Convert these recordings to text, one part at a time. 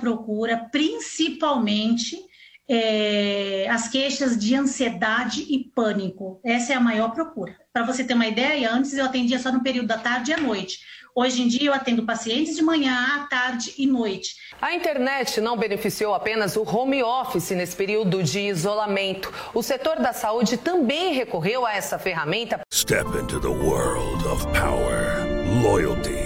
Procura principalmente é, as queixas de ansiedade e pânico. Essa é a maior procura. Para você ter uma ideia, antes eu atendia só no período da tarde e à noite. Hoje em dia eu atendo pacientes de manhã, à tarde e noite. A internet não beneficiou apenas o home office nesse período de isolamento. O setor da saúde também recorreu a essa ferramenta. Step into the world of power, loyalty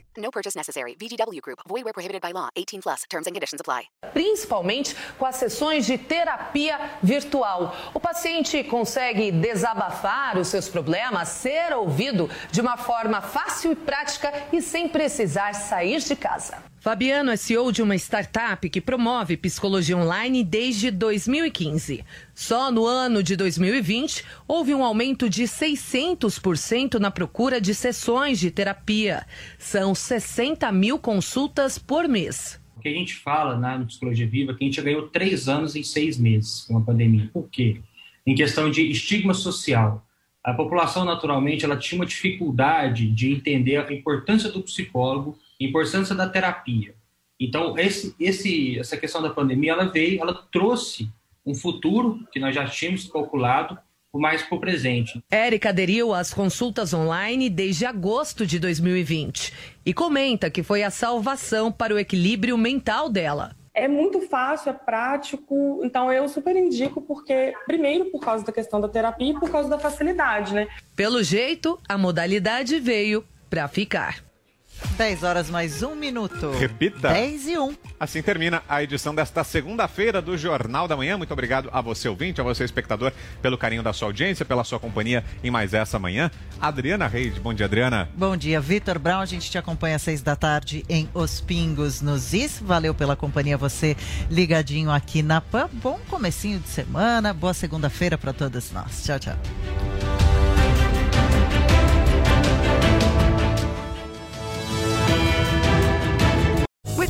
No purchase necessary. VGW Group. Void where prohibited by law. 18 plus. Terms and conditions apply. Principalmente com as sessões de terapia virtual. O paciente consegue desabafar os seus problemas, ser ouvido de uma forma fácil e prática e sem precisar sair de casa. Fabiano é CEO de uma startup que promove psicologia online desde 2015. Só no ano de 2020 houve um aumento de 600% na procura de sessões de terapia. São 60 mil consultas por mês. O que a gente fala né, no Psicologia Viva é que a gente ganhou três anos em seis meses com a pandemia. Por quê? Em questão de estigma social. A população, naturalmente, ela tinha uma dificuldade de entender a importância do psicólogo importância da terapia. Então, esse, esse, essa questão da pandemia, ela veio, ela trouxe um futuro que nós já tínhamos calculado, mais para o presente. Érica aderiu às consultas online desde agosto de 2020 e comenta que foi a salvação para o equilíbrio mental dela. É muito fácil, é prático, então eu super indico porque, primeiro, por causa da questão da terapia e por causa da facilidade, né? Pelo jeito, a modalidade veio para ficar. 10 horas mais um minuto. Repita. 10 e 1. Assim termina a edição desta segunda-feira do Jornal da Manhã. Muito obrigado a você, ouvinte, a você, espectador, pelo carinho da sua audiência, pela sua companhia em mais essa manhã. Adriana Reis, bom dia, Adriana. Bom dia, Vitor Brown. A gente te acompanha às seis da tarde em Os Pingos nos Is. Valeu pela companhia, você ligadinho aqui na PAN. Bom comecinho de semana, boa segunda-feira para todos nós. Tchau, tchau.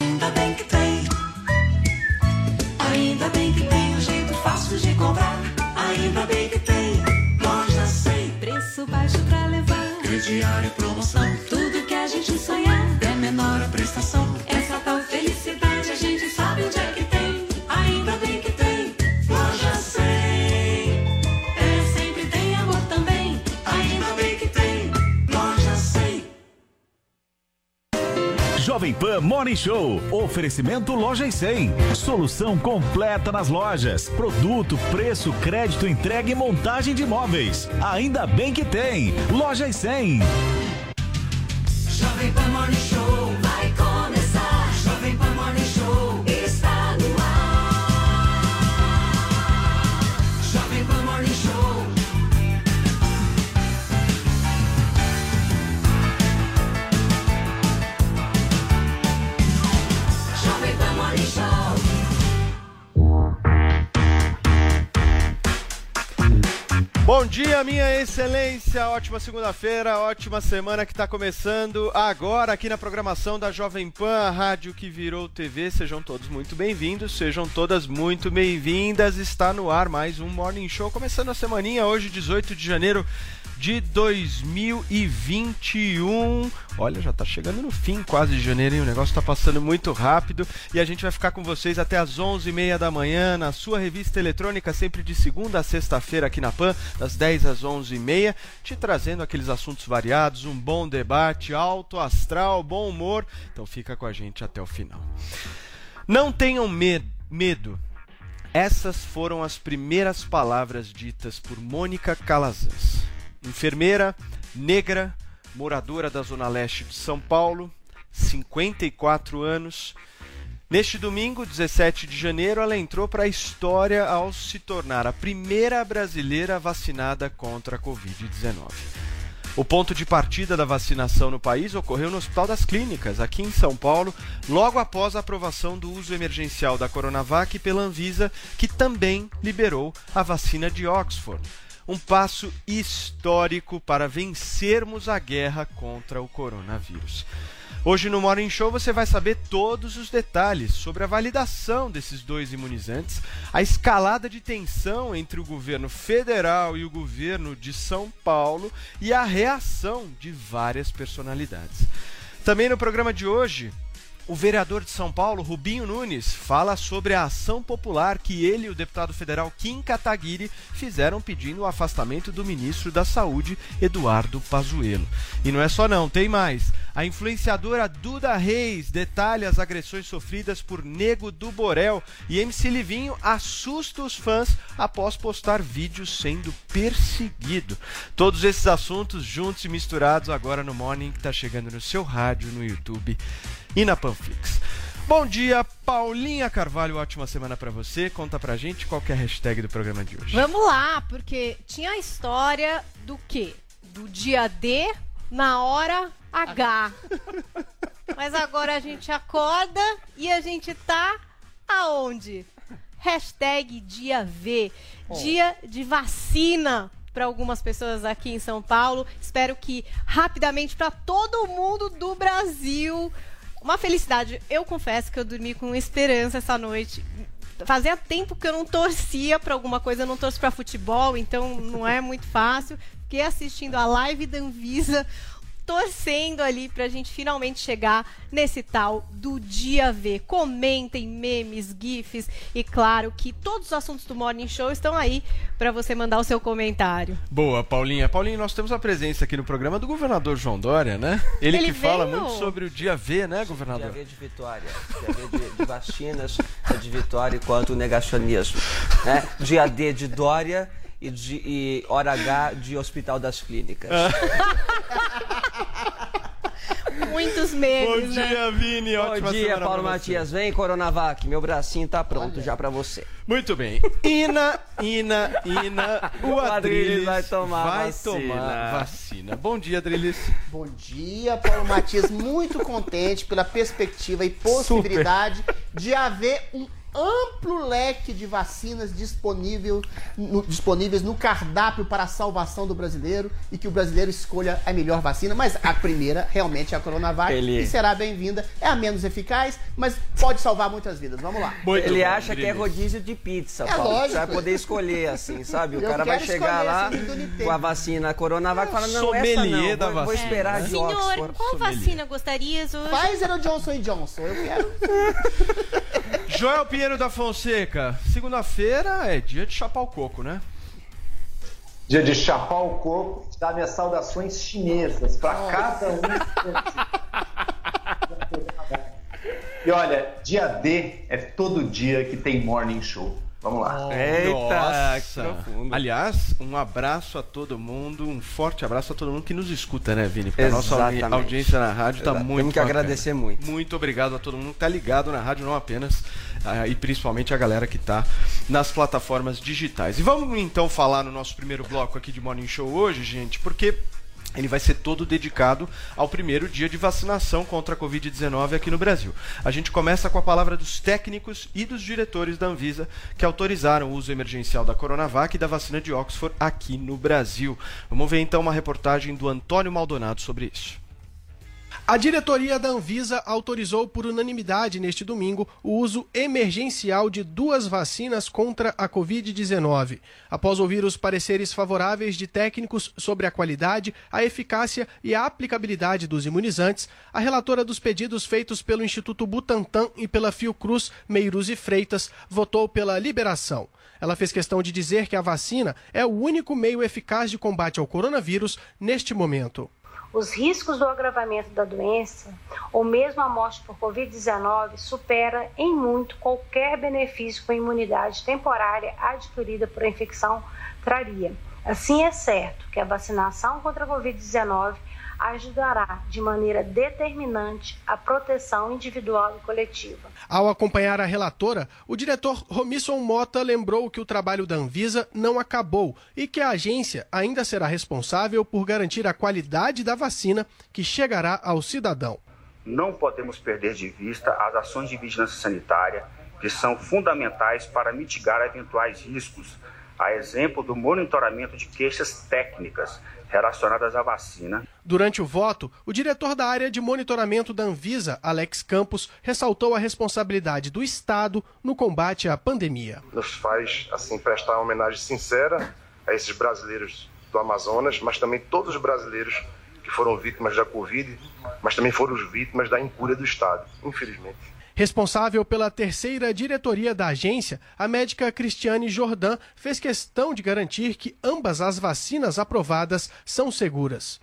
Ainda bem que tem. Ainda bem que tem um jeito fácil de comprar. Ainda bem que tem. Loja 100. Preço baixo pra levar. Crediário promoção. Tudo que a gente sonhar. É menor a prestação. Jovem Pan Morning Show. Oferecimento Loja e 100. Solução completa nas lojas. Produto, preço, crédito, entrega e montagem de imóveis. Ainda bem que tem. Loja e 100. Jovem Pan Morning Show Bom dia, minha excelência. Ótima segunda-feira, ótima semana que está começando agora aqui na programação da Jovem Pan, rádio que virou TV. Sejam todos muito bem-vindos, sejam todas muito bem-vindas. Está no ar mais um Morning Show, começando a semaninha hoje, 18 de janeiro de 2021. Olha, já tá chegando no fim quase de janeiro, hein? O negócio tá passando muito rápido e a gente vai ficar com vocês até as 11h30 da manhã na sua revista eletrônica, sempre de segunda a sexta-feira aqui na PAN, das 10 às 11h30, te trazendo aqueles assuntos variados, um bom debate, alto astral, bom humor. Então fica com a gente até o final. Não tenham med medo. Essas foram as primeiras palavras ditas por Mônica Calazans enfermeira, negra, moradora da Zona Leste de São Paulo, 54 anos. Neste domingo, 17 de janeiro, ela entrou para a história ao se tornar a primeira brasileira vacinada contra a Covid-19. O ponto de partida da vacinação no país ocorreu no Hospital das Clínicas, aqui em São Paulo, logo após a aprovação do uso emergencial da Coronavac pela Anvisa, que também liberou a vacina de Oxford um passo histórico para vencermos a guerra contra o coronavírus. Hoje no Morning Show você vai saber todos os detalhes sobre a validação desses dois imunizantes, a escalada de tensão entre o governo federal e o governo de São Paulo e a reação de várias personalidades. Também no programa de hoje, o vereador de São Paulo, Rubinho Nunes, fala sobre a ação popular que ele e o deputado federal Kim Kataguiri fizeram pedindo o afastamento do ministro da Saúde, Eduardo Pazuello. E não é só não, tem mais. A influenciadora Duda Reis detalha as agressões sofridas por Nego do Borel e MC Livinho assusta os fãs após postar vídeos sendo perseguido. Todos esses assuntos juntos e misturados agora no Morning que está chegando no seu rádio, no YouTube e na Panflix. Bom dia, Paulinha Carvalho, ótima semana para você. Conta pra gente qual é a hashtag do programa de hoje. Vamos lá, porque tinha a história do quê? Do dia D na hora H. Mas agora a gente acorda e a gente tá aonde? Hashtag dia V, dia de vacina para algumas pessoas aqui em São Paulo. Espero que rapidamente para todo mundo do Brasil. Uma felicidade. Eu confesso que eu dormi com esperança essa noite. Fazia tempo que eu não torcia para alguma coisa, eu não torço para futebol, então não é muito fácil. Fiquei assistindo a live da Anvisa torcendo ali pra gente finalmente chegar nesse tal do dia V. Comentem memes, gifs e claro que todos os assuntos do Morning Show estão aí para você mandar o seu comentário. Boa, Paulinha. Paulinha, nós temos a presença aqui no programa do governador João Dória, né? Ele, Ele que fala veio? muito sobre o dia V, né, governador? Dia V de vitória. Dia V de, de vacinas, é de vitória quanto o negacionismo. Né? Dia D de Dória e, de, e hora H de Hospital das Clínicas. Muitos memes, Bom né? dia, Vini. Bom Ótima dia, semana Paulo. Matias. Vem, Coronavac. Meu bracinho tá pronto já pra você. Muito bem. Ina, Ina, Ina, o O Adriles vai tomar vai vacina. tomar vacina. Bom dia, Adriles. Bom dia, Paulo Matias. Muito contente pela perspectiva e possibilidade de haver um amplo leque de vacinas disponível no- disponíveis no cardápio para a salvação do brasileiro e que o brasileiro escolha a melhor vacina. Mas a primeira realmente é a Coronavac Ele- e será bem-vinda. É a menos eficaz, mas pode salvar muitas vidas. Vamos lá. Ele acha que é rodízio de pizza, É Paulo. lógico. Você vai poder escolher assim, sabe? O Eu cara vai chegar lá Nintendo. com a vacina Coronavac e fala, não, essa Sommelier não, da vou, vou vacina. esperar de Senhor, Oxford. qual vacina gostarias hoje? Pfizer ou Johnson Johnson? Eu quero. Joel Pinheiro da Fonseca. Segunda-feira é dia de chapar o coco, né? Dia de chapar o coco, dar minhas saudações chinesas para cada um. e olha, dia D é todo dia que tem morning show. Vamos lá. Nossa. Aliás, um abraço a todo mundo, um forte abraço a todo mundo que nos escuta, né, Vini? Porque a nossa audi- Exatamente. audiência na rádio está muito Temos que agradecer muito. Muito obrigado a todo mundo que está ligado na rádio, não apenas, e principalmente a galera que está nas plataformas digitais. E vamos então falar no nosso primeiro bloco aqui de Morning Show hoje, gente, porque ele vai ser todo dedicado ao primeiro dia de vacinação contra a Covid-19 aqui no Brasil. A gente começa com a palavra dos técnicos e dos diretores da Anvisa que autorizaram o uso emergencial da Coronavac e da vacina de Oxford aqui no Brasil. Vamos ver então uma reportagem do Antônio Maldonado sobre isso. A diretoria da Anvisa autorizou por unanimidade neste domingo o uso emergencial de duas vacinas contra a Covid-19. Após ouvir os pareceres favoráveis de técnicos sobre a qualidade, a eficácia e a aplicabilidade dos imunizantes, a relatora dos pedidos feitos pelo Instituto Butantan e pela Fiocruz, Meiruzi Freitas, votou pela liberação. Ela fez questão de dizer que a vacina é o único meio eficaz de combate ao coronavírus neste momento os riscos do agravamento da doença ou mesmo a morte por Covid-19 supera em muito qualquer benefício que a imunidade temporária adquirida por infecção traria. Assim, é certo que a vacinação contra a Covid-19 ajudará de maneira determinante a proteção individual e coletiva. Ao acompanhar a relatora, o diretor Romisson Mota lembrou que o trabalho da Anvisa não acabou e que a agência ainda será responsável por garantir a qualidade da vacina que chegará ao cidadão. Não podemos perder de vista as ações de vigilância sanitária que são fundamentais para mitigar eventuais riscos, a exemplo do monitoramento de queixas técnicas relacionadas à vacina. Durante o voto, o diretor da área de monitoramento da Anvisa, Alex Campos, ressaltou a responsabilidade do Estado no combate à pandemia. Nos faz assim prestar uma homenagem sincera a esses brasileiros do Amazonas, mas também todos os brasileiros que foram vítimas da Covid, mas também foram vítimas da incúria do Estado, infelizmente. Responsável pela terceira diretoria da agência, a médica Cristiane Jordan fez questão de garantir que ambas as vacinas aprovadas são seguras.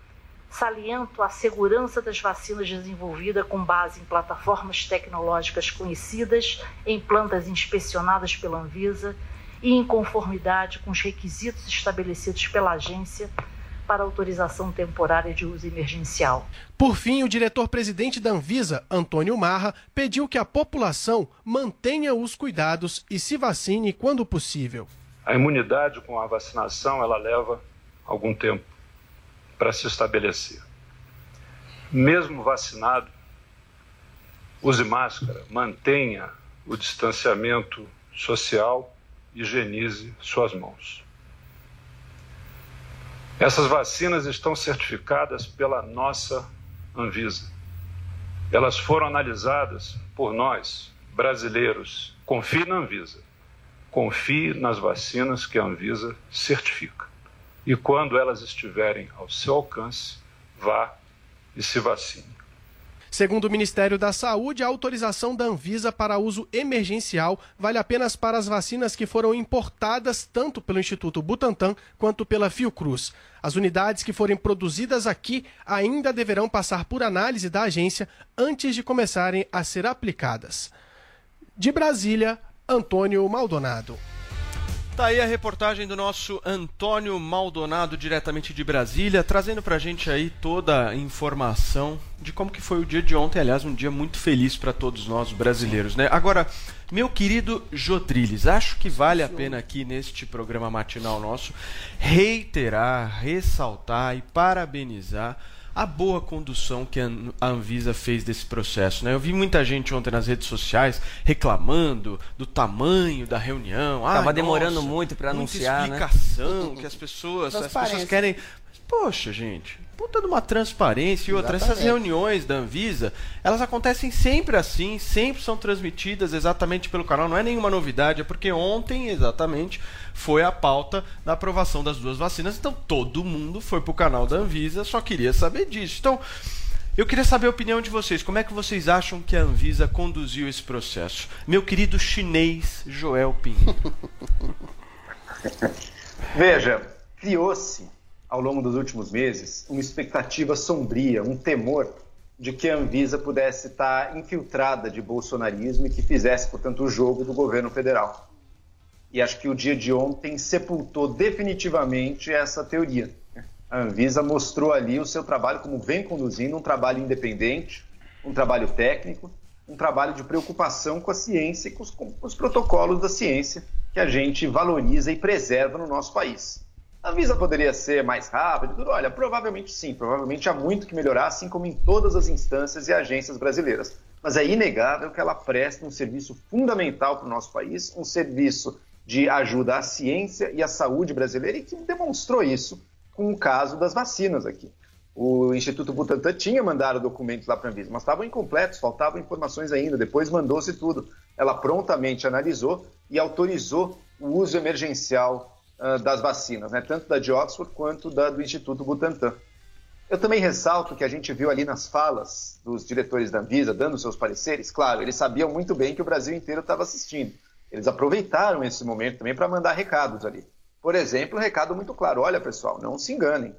Saliento a segurança das vacinas desenvolvidas com base em plataformas tecnológicas conhecidas, em plantas inspecionadas pela Anvisa e em conformidade com os requisitos estabelecidos pela agência para autorização temporária de uso emergencial. Por fim, o diretor-presidente da Anvisa, Antônio Marra, pediu que a população mantenha os cuidados e se vacine quando possível. A imunidade com a vacinação ela leva algum tempo para se estabelecer. Mesmo vacinado, use máscara, mantenha o distanciamento social, higienize suas mãos. Essas vacinas estão certificadas pela nossa Anvisa. Elas foram analisadas por nós, brasileiros. Confie na Anvisa. Confie nas vacinas que a Anvisa certifica. E quando elas estiverem ao seu alcance, vá e se vacine. Segundo o Ministério da Saúde, a autorização da Anvisa para uso emergencial vale apenas para as vacinas que foram importadas tanto pelo Instituto Butantan quanto pela Fiocruz. As unidades que forem produzidas aqui ainda deverão passar por análise da agência antes de começarem a ser aplicadas. De Brasília, Antônio Maldonado. Tá aí a reportagem do nosso Antônio Maldonado, diretamente de Brasília, trazendo pra gente aí toda a informação de como que foi o dia de ontem. Aliás, um dia muito feliz para todos nós brasileiros, né? Agora, meu querido Jodriles, acho que vale a pena aqui neste programa matinal nosso reiterar, ressaltar e parabenizar a boa condução que a Anvisa fez desse processo. Né? Eu vi muita gente ontem nas redes sociais reclamando do tamanho da reunião. Tava demorando nossa, muito para anunciar, né? explicação né? que as pessoas, as pessoas querem. Mas, poxa, gente, puta de uma transparência e outra. Exatamente. Essas reuniões da Anvisa, elas acontecem sempre assim, sempre são transmitidas exatamente pelo canal. Não é nenhuma novidade, é porque ontem, exatamente, foi a pauta da aprovação das duas vacinas. Então todo mundo foi pro canal da Anvisa, só queria saber disso. Então. Eu queria saber a opinião de vocês. Como é que vocês acham que a Anvisa conduziu esse processo? Meu querido chinês Joel Pinho. Veja, criou-se ao longo dos últimos meses, uma expectativa sombria, um temor de que a Anvisa pudesse estar infiltrada de bolsonarismo e que fizesse, portanto, o jogo do governo federal. E acho que o dia de ontem sepultou definitivamente essa teoria. A Anvisa mostrou ali o seu trabalho como vem conduzindo, um trabalho independente, um trabalho técnico, um trabalho de preocupação com a ciência e com os, com os protocolos da ciência que a gente valoriza e preserva no nosso país. A Anvisa poderia ser mais rápida? Olha, provavelmente sim, provavelmente há muito que melhorar, assim como em todas as instâncias e agências brasileiras. Mas é inegável que ela presta um serviço fundamental para o nosso país, um serviço de ajuda à ciência e à saúde brasileira e que demonstrou isso com o caso das vacinas aqui. O Instituto Butantan tinha mandado documentos lá para a Anvisa, mas estavam incompletos, faltavam informações ainda. Depois mandou-se tudo. Ela prontamente analisou e autorizou o uso emergencial uh, das vacinas, né? tanto da de Oxford quanto da do Instituto Butantan. Eu também ressalto que a gente viu ali nas falas dos diretores da Anvisa, dando seus pareceres, claro, eles sabiam muito bem que o Brasil inteiro estava assistindo. Eles aproveitaram esse momento também para mandar recados ali. Por exemplo, um recado muito claro: olha, pessoal, não se enganem.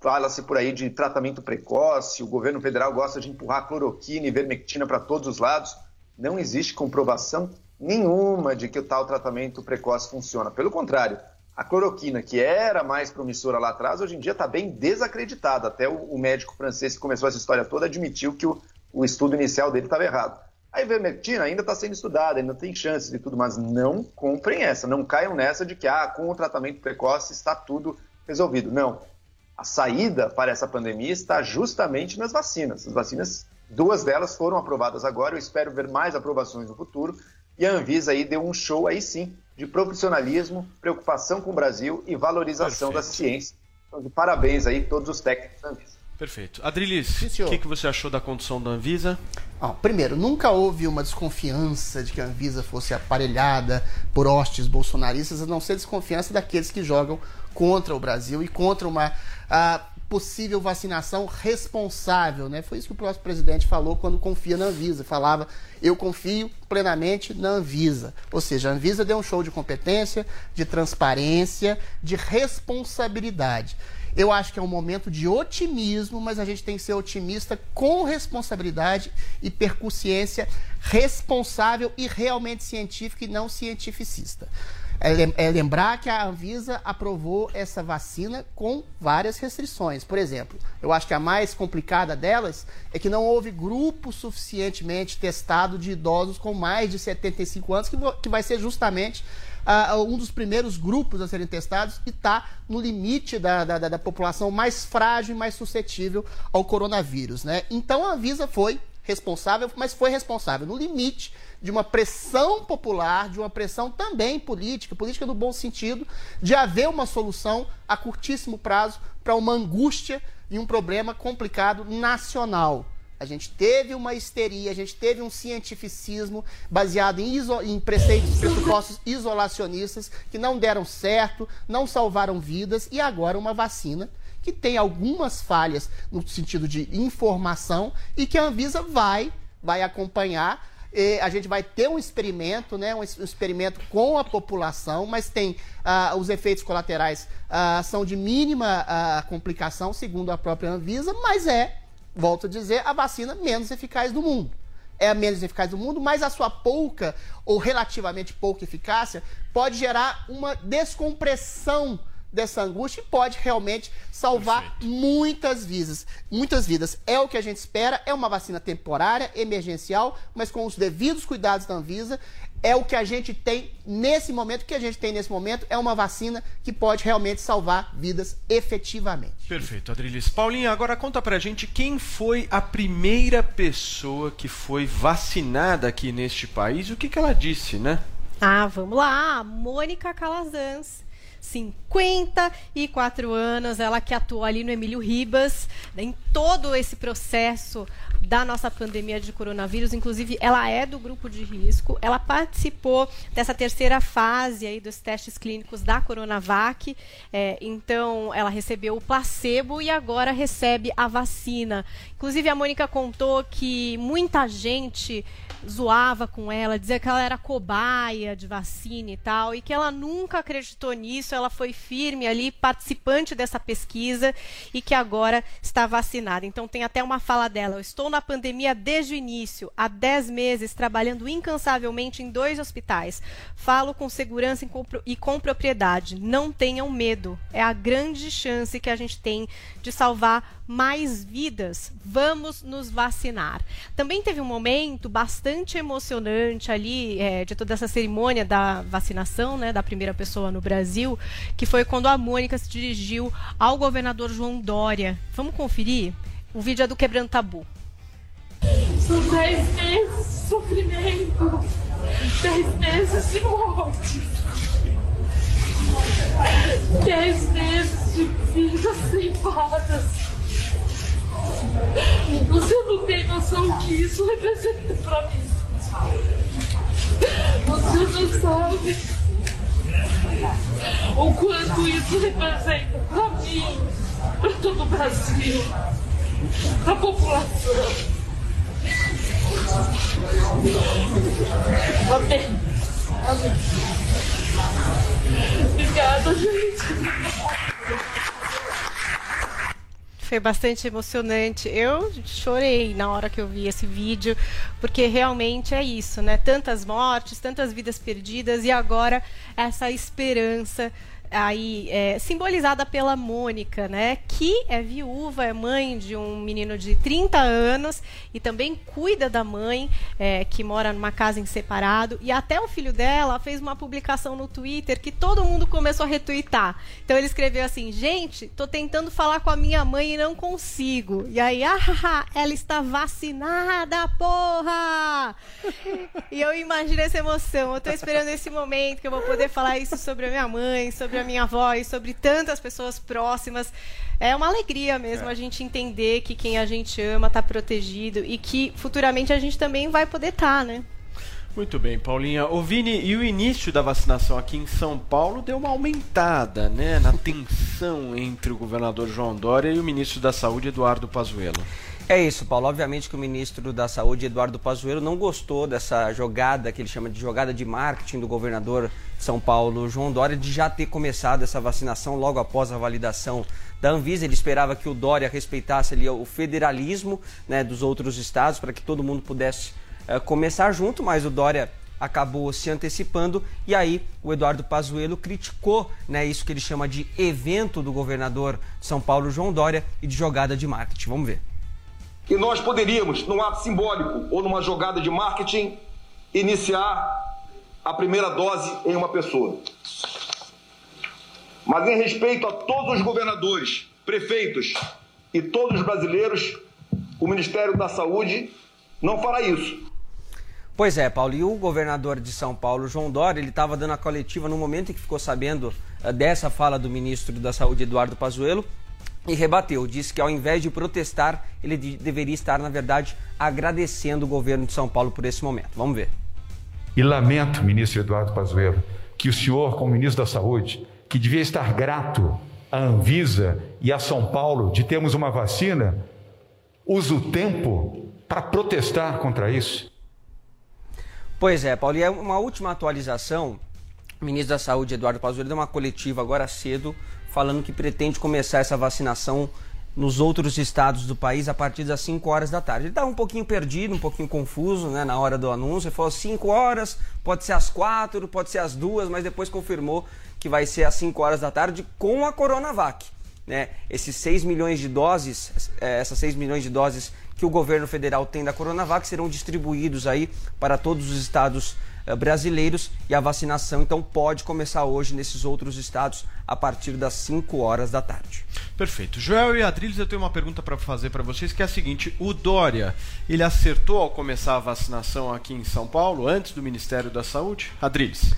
Fala-se por aí de tratamento precoce, o governo federal gosta de empurrar cloroquina e vermectina para todos os lados. Não existe comprovação nenhuma de que o tal tratamento precoce funciona. Pelo contrário, a cloroquina, que era mais promissora lá atrás, hoje em dia está bem desacreditada. Até o, o, médico francês que começou essa história toda admitiu que o, o estudo inicial dele estava errado. A ivermectina ainda está sendo estudada, ainda tem chances e tudo, mas não comprem essa, não caiam nessa de que ah, com o tratamento precoce está tudo resolvido. Não. A saída para essa pandemia está justamente nas vacinas. As vacinas, duas delas foram aprovadas agora, eu espero ver mais aprovações no futuro. E a Anvisa aí deu um show aí sim de profissionalismo, preocupação com o Brasil e valorização Perfeito. da ciência. Então, parabéns aí todos os técnicos da Anvisa. Perfeito. Adrilis, o que, que você achou da condução da Anvisa? Ah, primeiro, nunca houve uma desconfiança de que a Anvisa fosse aparelhada por hostes bolsonaristas, a não ser desconfiança daqueles que jogam contra o Brasil e contra uma ah, possível vacinação responsável, né? Foi isso que o próximo presidente falou quando confia na Anvisa. Falava, eu confio plenamente na Anvisa. Ou seja, a Anvisa deu um show de competência, de transparência, de responsabilidade. Eu acho que é um momento de otimismo, mas a gente tem que ser otimista com responsabilidade e percussiência responsável e realmente científica e não cientificista. É, é lembrar que a Anvisa aprovou essa vacina com várias restrições. Por exemplo, eu acho que a mais complicada delas é que não houve grupo suficientemente testado de idosos com mais de 75 anos, que, vai ser justamente uh, um dos primeiros grupos a serem testados e está no limite da, da, da população mais frágil e mais suscetível ao coronavírus. Né? Então a Anvisa foi responsável, mas foi responsável no limite de uma pressão popular, de uma pressão também política, política no bom sentido, de haver uma solução a curtíssimo prazo para uma angústia e um problema complicado nacional. A gente teve uma histeria, a gente teve um cientificismo baseado em, em preceitos, pressupostos isolacionistas que não deram certo, não salvaram vidas e agora uma vacina que tem algumas falhas no sentido de informação e que a Anvisa vai vai acompanhar e a gente vai ter um experimento, né, um experimento com a população, mas tem uh, os efeitos colaterais uh, são de mínima uh, complicação, segundo a própria Anvisa, mas é, volto a dizer, a vacina menos eficaz do mundo. É a menos eficaz do mundo, mas a sua pouca ou relativamente pouca eficácia pode gerar uma descompressão dessa angústia e pode realmente salvar Perfeito. muitas vidas. Muitas vidas. É o que a gente espera, é uma vacina temporária, emergencial, mas com os devidos cuidados da Anvisa. É o que a gente tem nesse momento. O que a gente tem nesse momento é uma vacina que pode realmente salvar vidas efetivamente. Perfeito, Adrilis. Paulinha, agora conta pra gente quem foi a primeira pessoa que foi vacinada aqui neste país. O que, que ela disse, né? Ah, vamos lá. Mônica Calazans 54 anos, ela que atuou ali no Emílio Ribas, em todo esse processo da nossa pandemia de coronavírus, inclusive ela é do grupo de risco, ela participou dessa terceira fase aí dos testes clínicos da Coronavac, é, então ela recebeu o placebo e agora recebe a vacina. Inclusive a Mônica contou que muita gente zoava com ela, dizia que ela era cobaia de vacina e tal, e que ela nunca acreditou nisso, ela foi firme ali, participante dessa pesquisa e que agora está vacinada. Então tem até uma fala dela, eu estou na pandemia desde o início, há 10 meses, trabalhando incansavelmente em dois hospitais. Falo com segurança e com, propriedade. Não tenham medo. É a grande chance que a gente tem de salvar mais vidas. Vamos nos vacinar. Também teve um momento bastante emocionante ali é, de toda essa cerimônia da vacinação, né, da primeira pessoa no Brasil, que foi quando a Mônica se dirigiu ao governador João Dória. Vamos conferir? O vídeo é do Quebrando Tabu. São dez meses de sofrimento, dez meses de morte, dez meses de vidas ceifadas. Você não tem noção do que isso representa pra mim. Você não sabe o quanto isso representa pra mim, pra todo o Brasil, pra população. Obrigada, gente. Foi bastante emocionante. Eu chorei na hora que eu vi esse vídeo, porque realmente é isso, né? Tantas mortes, tantas vidas perdidas e agora essa esperança aí é, simbolizada pela Mônica, né? Que é viúva, é mãe de um menino de 30 anos e também cuida da mãe, é, que mora numa casa em separado. E até o filho dela fez uma publicação no Twitter que todo mundo começou a retweetar. Então ele escreveu assim: gente, tô tentando falar com a minha mãe e não consigo. E aí, ah, ela está vacinada, porra! e eu imagino essa emoção. Eu tô esperando esse momento que eu vou poder falar isso sobre a minha mãe, sobre a minha avó e sobre tantas pessoas próximas. É uma alegria mesmo É. a gente entender que quem a gente ama está protegido e que futuramente a gente também vai poder estar, né? Muito bem, Paulinha. Ô Vini, e o início da vacinação aqui em São Paulo deu uma aumentada, né, na tensão entre o governador João Dória e o ministro da Saúde, Eduardo Pazuello. É isso, Paulo. Obviamente que o ministro da Saúde, Eduardo Pazuello, não gostou dessa jogada que ele chama de jogada de marketing do governador de São Paulo, João Dória, de já ter começado essa vacinação logo após a validação da Anvisa. Ele esperava que o Dória respeitasse ali o federalismo né, dos outros estados para que todo mundo pudesse eh, começar junto, mas o Dória acabou se antecipando e aí o Eduardo Pazuello criticou né, isso que ele chama de evento do governador de São Paulo, João Dória, e de jogada de marketing. Vamos ver. Que nós poderíamos, num ato simbólico ou numa jogada de marketing, iniciar a primeira dose em uma pessoa. Mas em respeito a todos os governadores, prefeitos e todos os brasileiros, o Ministério da Saúde não fará isso. Pois é, Paulo, e o governador de São Paulo, João Dória, ele estava dando a coletiva no momento em que ficou sabendo eh, dessa fala do ministro da Saúde, Eduardo Pazuello, e rebateu, disse que ao invés de protestar, ele de- deveria estar, na verdade, agradecendo o governo de São Paulo por esse momento. Vamos ver. E lamento, ministro Eduardo Pazuello, que o senhor, como ministro da Saúde, que devia estar grato à Anvisa e a São Paulo de termos uma vacina, use o tempo para protestar contra isso. Pois é, Paulo, e é uma última atualização. O ministro da Saúde, Eduardo Pazuello, deu uma coletiva agora cedo falando que pretende começar essa vacinação nos outros estados do país a partir das 5 horas da tarde. Ele estava um pouquinho perdido, um pouquinho confuso né, na hora do anúncio. Ele falou 5 horas, pode ser às 4, pode ser às 2, mas depois confirmou que vai ser às 5 horas da tarde com a Coronavac. Né? Esses 6 milhões de doses, eh, essas 6 milhões de doses que o governo federal tem da Coronavac serão distribuídos aí para todos os estados eh, brasileiros e a vacinação então pode começar hoje nesses outros estados a partir das 5 horas da tarde. Perfeito. Joel e Adriles, eu tenho uma pergunta para fazer para vocês, que é a seguinte: o Dória, ele acertou ao começar a vacinação aqui em São Paulo, antes do Ministério da Saúde? Adriles.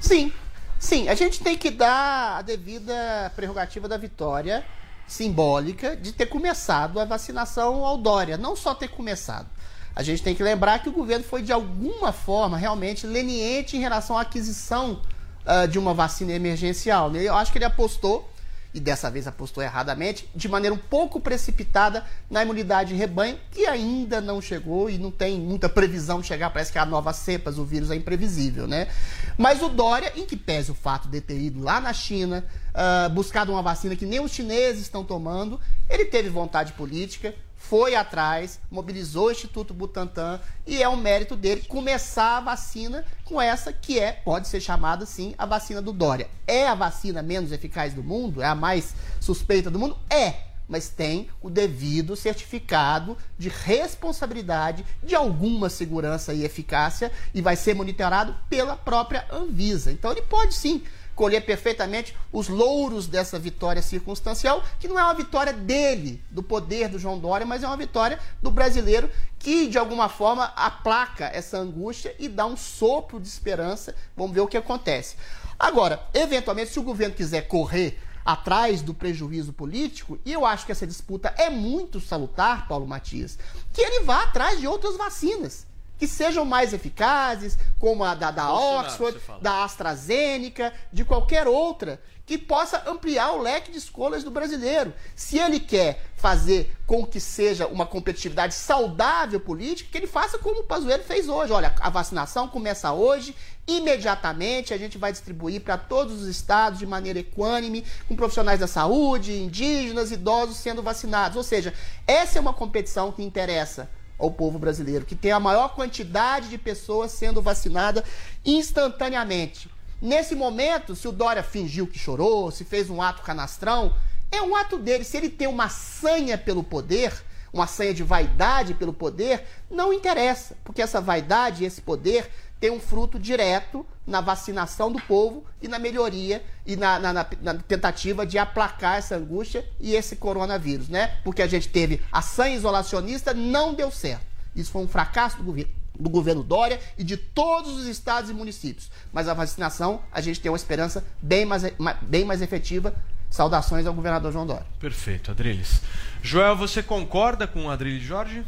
Sim, sim. A gente tem que dar a devida prerrogativa da vitória simbólica de ter começado a vacinação ao Dória. Não só ter começado. A gente tem que lembrar que o governo foi, de alguma forma, realmente leniente em relação à aquisição ah, de uma vacina emergencial. né? Eu acho que ele apostou, e dessa vez apostou erradamente, de maneira um pouco precipitada na imunidade de rebanho, que ainda não chegou e não tem muita previsão de chegar. Parece que há novas cepas, o vírus é imprevisível, né? Mas o Dória, em que pese o fato de ter ido lá na China, ah, buscado uma vacina que nem os chineses estão tomando, ele teve vontade política, foi atrás, mobilizou o Instituto Butantan e é um mérito dele começar a vacina com essa que é, pode ser chamada sim, a vacina do Dória. É a vacina menos eficaz do mundo? É a mais suspeita do mundo? É mas tem o devido certificado de responsabilidade de alguma segurança e eficácia e vai ser monitorado pela própria Anvisa. Então ele pode sim colher perfeitamente os louros dessa vitória circunstancial, que não é uma vitória dele, do poder do João Dória, mas é uma vitória do brasileiro que, de alguma forma, aplaca essa angústia e dá um sopro de esperança. Vamos ver o que acontece. Agora, eventualmente, se o governo quiser correr atrás do prejuízo político, e eu acho que essa disputa é muito salutar, Paulo Matias, que ele vá atrás de outras vacinas que sejam mais eficazes, como a da, da Oxford, da AstraZeneca, de qualquer outra, que possa ampliar o leque de escolhas do brasileiro. Se ele quer fazer com que seja uma competitividade saudável política, que ele faça como o Pazuello fez hoje. Olha, a vacinação começa hoje, imediatamente a gente vai distribuir para todos os estados de maneira equânime, com profissionais da saúde, indígenas, idosos sendo vacinados. Ou seja, essa é uma competição que interessa ao povo brasileiro, que tem a maior quantidade de pessoas sendo vacinadas instantaneamente. Nesse momento, se o Dória fingiu que chorou, se fez um ato canastrão, é um ato dele. Se ele tem uma sanha pelo poder, uma sanha de vaidade pelo poder, não interessa, porque essa vaidade esse poder tem um fruto direto na vacinação do povo e na melhoria e na, na, na, na, tentativa de aplacar essa angústia e esse coronavírus, né? Porque a gente teve a sanha isolacionista, não deu certo. Isso foi um fracasso do governo, do governo Dória e de todos os estados e municípios. Mas a vacinação, a gente tem uma esperança bem mais, bem mais efetiva. Saudações ao governador João Dória. Perfeito, Adriles. Joel, você concorda com o Adriles Jorge?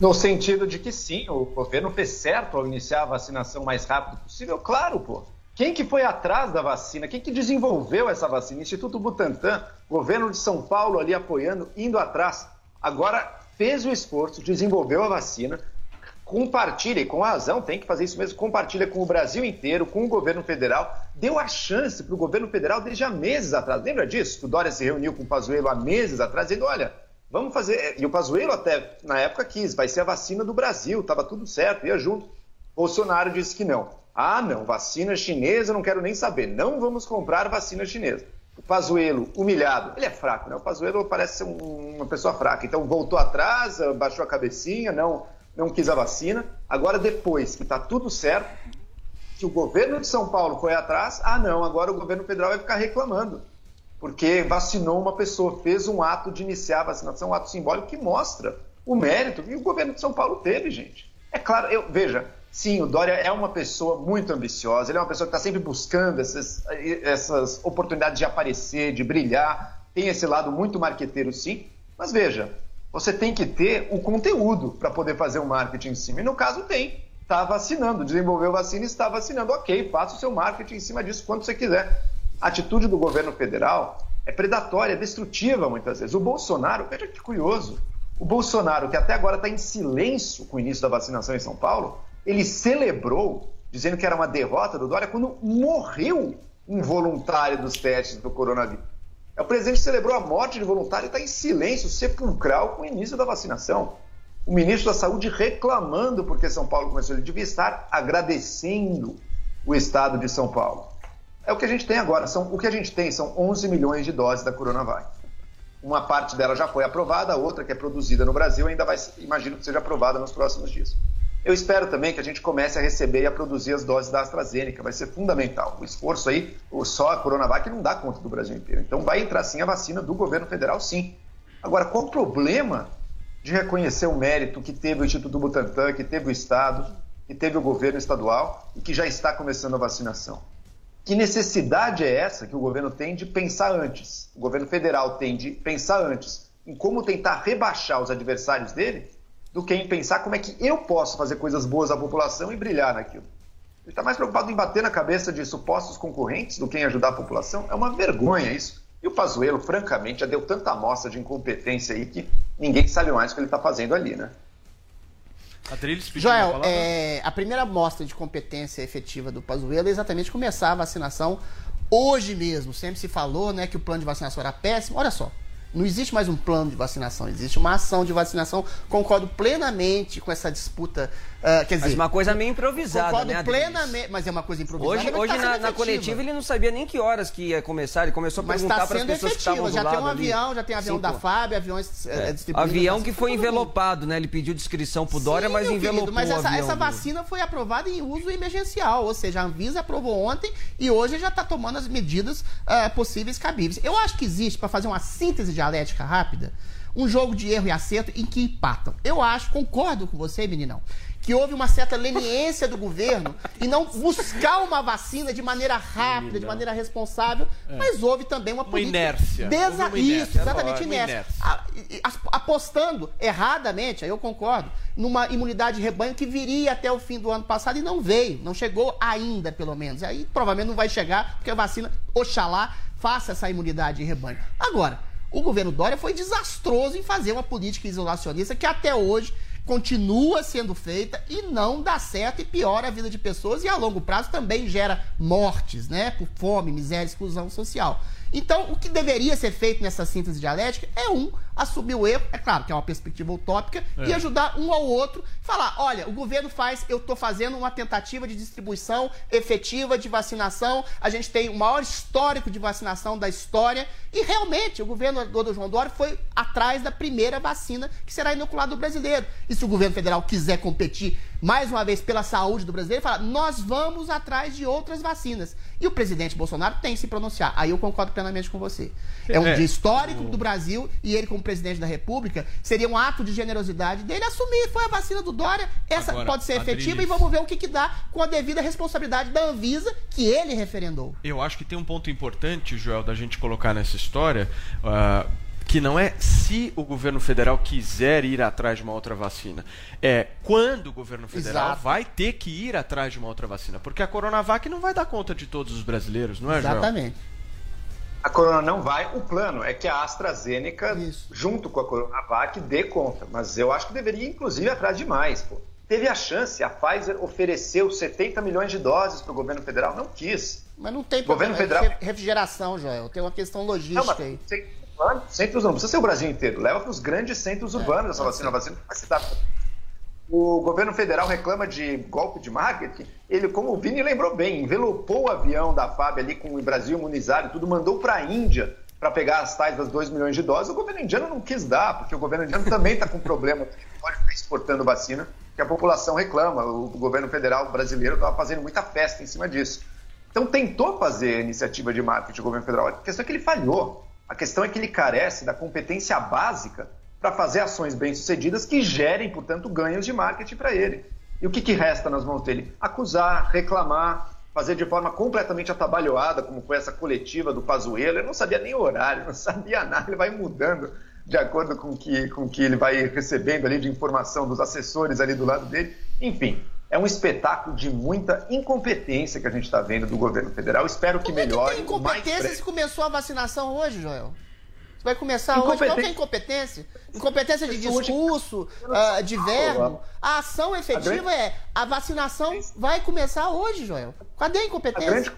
No sentido de que sim, o governo fez certo ao iniciar a vacinação mais rápido possível, claro, pô. Quem que foi atrás da vacina? Quem que desenvolveu essa vacina? Instituto Butantan, governo de São Paulo ali apoiando, indo atrás. Agora fez o esforço, desenvolveu a vacina, compartilha, e com razão, tem que fazer isso mesmo, compartilha com o Brasil inteiro, com o governo federal, deu a chance para o governo federal desde há meses atrás. Lembra disso? O Dória se reuniu com o Pazuello há meses atrás, dizendo, olha, Vamos fazer. E o Pazuello até na época quis, vai ser a vacina do Brasil, estava tudo certo, ia junto. Bolsonaro disse que não. Ah, não, vacina chinesa, não quero nem saber. Não vamos comprar vacina chinesa. O Pazuello, humilhado, ele é fraco, né? O Pazuello parece ser um, uma pessoa fraca. Então voltou atrás, baixou a cabecinha, não, não quis a vacina. Agora, depois que está tudo certo, que o governo de São Paulo foi atrás, ah, não, agora o governo federal vai ficar reclamando porque vacinou uma pessoa, fez um ato de iniciar a vacinação, um ato simbólico que mostra o mérito que o governo de São Paulo teve, gente. É claro, eu, veja, sim, o Dória é uma pessoa muito ambiciosa, ele é uma pessoa que está sempre buscando essas, essas oportunidades de aparecer, de brilhar, tem esse lado muito marqueteiro, sim, mas veja, você tem que ter o conteúdo para poder fazer o marketing em cima, e no caso tem. Está vacinando, desenvolveu vacina e está vacinando. Ok, faça o seu marketing em cima disso quanto você quiser. A atitude do governo federal é predatória, é destrutiva muitas vezes. O Bolsonaro, veja que curioso, o Bolsonaro, que até agora está em silêncio com o início da vacinação em São Paulo, ele celebrou, dizendo que era uma derrota do Dória, quando morreu um voluntário dos testes do coronavírus. É, o presidente celebrou a morte de voluntário e está em silêncio sepulcral com o início da vacinação. O ministro da Saúde reclamando porque São Paulo começou. Ele devia estar agradecendo o estado de São Paulo. É o que a gente tem agora. São, o que a gente tem são 11 milhões de doses da Coronavac. Uma parte dela já foi aprovada, a outra que é produzida no Brasil ainda vai, imagino que seja aprovada nos próximos dias. Eu espero também que a gente comece a receber e a produzir as doses da AstraZeneca, vai ser fundamental. O esforço aí, só a Coronavac não dá conta do Brasil inteiro. Então vai entrar sim a vacina do governo federal, sim. Agora, qual o problema de reconhecer o mérito que teve o Instituto Butantan, que teve o Estado, que teve o governo estadual e que já está começando a vacinação? Que necessidade é essa que o governo tem de pensar antes? O governo federal tem de pensar antes em como tentar rebaixar os adversários dele do que em pensar como é que eu posso fazer coisas boas à população e brilhar naquilo. Ele está mais preocupado em bater na cabeça de supostos concorrentes do que em ajudar a população. É uma vergonha isso. E o Pazuello, francamente, já deu tanta amostra de incompetência aí que ninguém sabe mais o que ele está fazendo ali, né? Adriles Joel, a, é, a primeira mostra de competência efetiva do Pazuello é exatamente começar a vacinação hoje mesmo. Sempre se falou né, que o plano de vacinação era péssimo. Olha só, Não existe mais um plano de vacinação, existe uma ação de vacinação. Concordo plenamente com essa disputa. Uh, quer dizer, Mas uma coisa meio improvisada, concordo né, Adriles? plenamente, mas é uma coisa improvisada. Hoje, mas hoje tá na, na coletiva ele não sabia nem que horas que ia começar. Ele começou a Mas perguntar está para as pessoas que estavam do Já tem um lado ali. avião, já tem avião Sim, da. FAB, aviões é. É. distribuindo. Avião que foi envelopado, né? Ele pediu descrição pro Dória, Sim, mas envelopou querido, mas o essa, avião essa vacina foi aprovada em uso emergencial, ou seja, a Anvisa aprovou ontem e hoje já está tomando as medidas ah, possíveis cabíveis. Eu acho que existe, para fazer uma síntese dialética rápida, um jogo de erro e acerto em que empatam. Eu acho, concordo com você, meninão, que houve uma certa leniência do governo em não buscar uma vacina de maneira rápida, de maneira responsável, mas houve também uma, Uma política inércia. desa- uma inércia, Isso, exatamente, uma inércia. inércia. E- apostando erradamente, aí eu concordo, numa imunidade de rebanho que viria até o fim do ano passado e não veio, não chegou ainda, pelo menos. E aí provavelmente não vai chegar, porque a vacina, oxalá, faça essa imunidade de rebanho. Agora, o governo Dória foi desastroso em fazer uma política isolacionista que até hoje continua sendo feita e não dá certo e piora a vida de pessoas e a longo prazo também gera mortes, né? Por fome, miséria, exclusão social. Então, o que deveria ser feito nessa síntese dialética é um assumir o erro, é claro que é uma perspectiva utópica, É. e ajudar um ao outro, falar, olha, o governo faz, eu estou fazendo uma tentativa de distribuição efetiva de vacinação, a gente tem o maior histórico de vacinação da história, e realmente o governo do João Dória foi atrás da primeira vacina que será inoculada do brasileiro. E se o governo federal quiser competir mais uma vez pela saúde do brasileiro, fala, nós vamos atrás de outras vacinas. E o presidente Bolsonaro tem que se pronunciar. Aí eu concordo plenamente com você. É um É, dia histórico do Brasil e ele, como presidente da República, seria um ato de generosidade dele assumir. Foi a vacina do Dória, essa Agora, pode ser efetiva Adriles. e vamos ver o que, que dá com a devida responsabilidade da Anvisa, que ele referendou. Eu acho que tem um ponto importante, Joel, da gente colocar nessa história, ah, que não é se o governo federal quiser ir atrás de uma outra vacina, é quando o governo federal Exato. vai ter que ir atrás de uma outra vacina, porque a Coronavac não vai dar conta de todos os brasileiros, não é, Joel? Exatamente. A Corona não vai, o plano é que a AstraZeneca, junto com a Coronavac, dê conta. Mas eu acho que deveria, inclusive, ir atrás de mais. Pô. Teve a chance, a Pfizer ofereceu 70 milhões de doses para o governo federal, não quis. Mas não tem Governo problema. federal- é Refrigeração, Joel. Tem uma questão Não, logística mas aí. tem- centros não precisa ser o Brasil inteiro. Leva para os grandes centros urbanos essa vacina. A vacina vai se dar. O governo federal reclama de golpe de marketing. Ele, como o Vini lembrou bem, envelopou o avião da FAB ali com o Brasil imunizado, e tudo mandou para a Índia para pegar as tais das 2 milhões de doses. O governo indiano não quis dar, porque o governo indiano também está com problema, pode ficar exportando vacina, que a população reclama. O governo federal brasileiro estava fazendo muita festa em cima disso. Então tentou fazer a iniciativa de marketing do governo federal. A questão é que ele falhou. A questão é que ele carece da competência básica para fazer ações bem-sucedidas que gerem, portanto, ganhos de marketing para ele. E o que, que resta nas mãos dele? Acusar, reclamar, fazer de forma completamente atabalhoada, como foi essa coletiva do Pazuello. Ele não sabia nem o horário, não sabia nada, ele vai mudando de acordo com que, com que ele vai recebendo ali de informação dos assessores ali do lado dele. Enfim, é um espetáculo de muita incompetência que a gente está vendo do governo federal. Espero que melhore. Tem o mais incompetência se começou a vacinação hoje, Joel. Você vai começar hoje. Que é a incompetência? Incompetência de discurso, ah, de verbo. A ação efetiva é a vacinação vai começar hoje, Joel. Cadê a incompetência?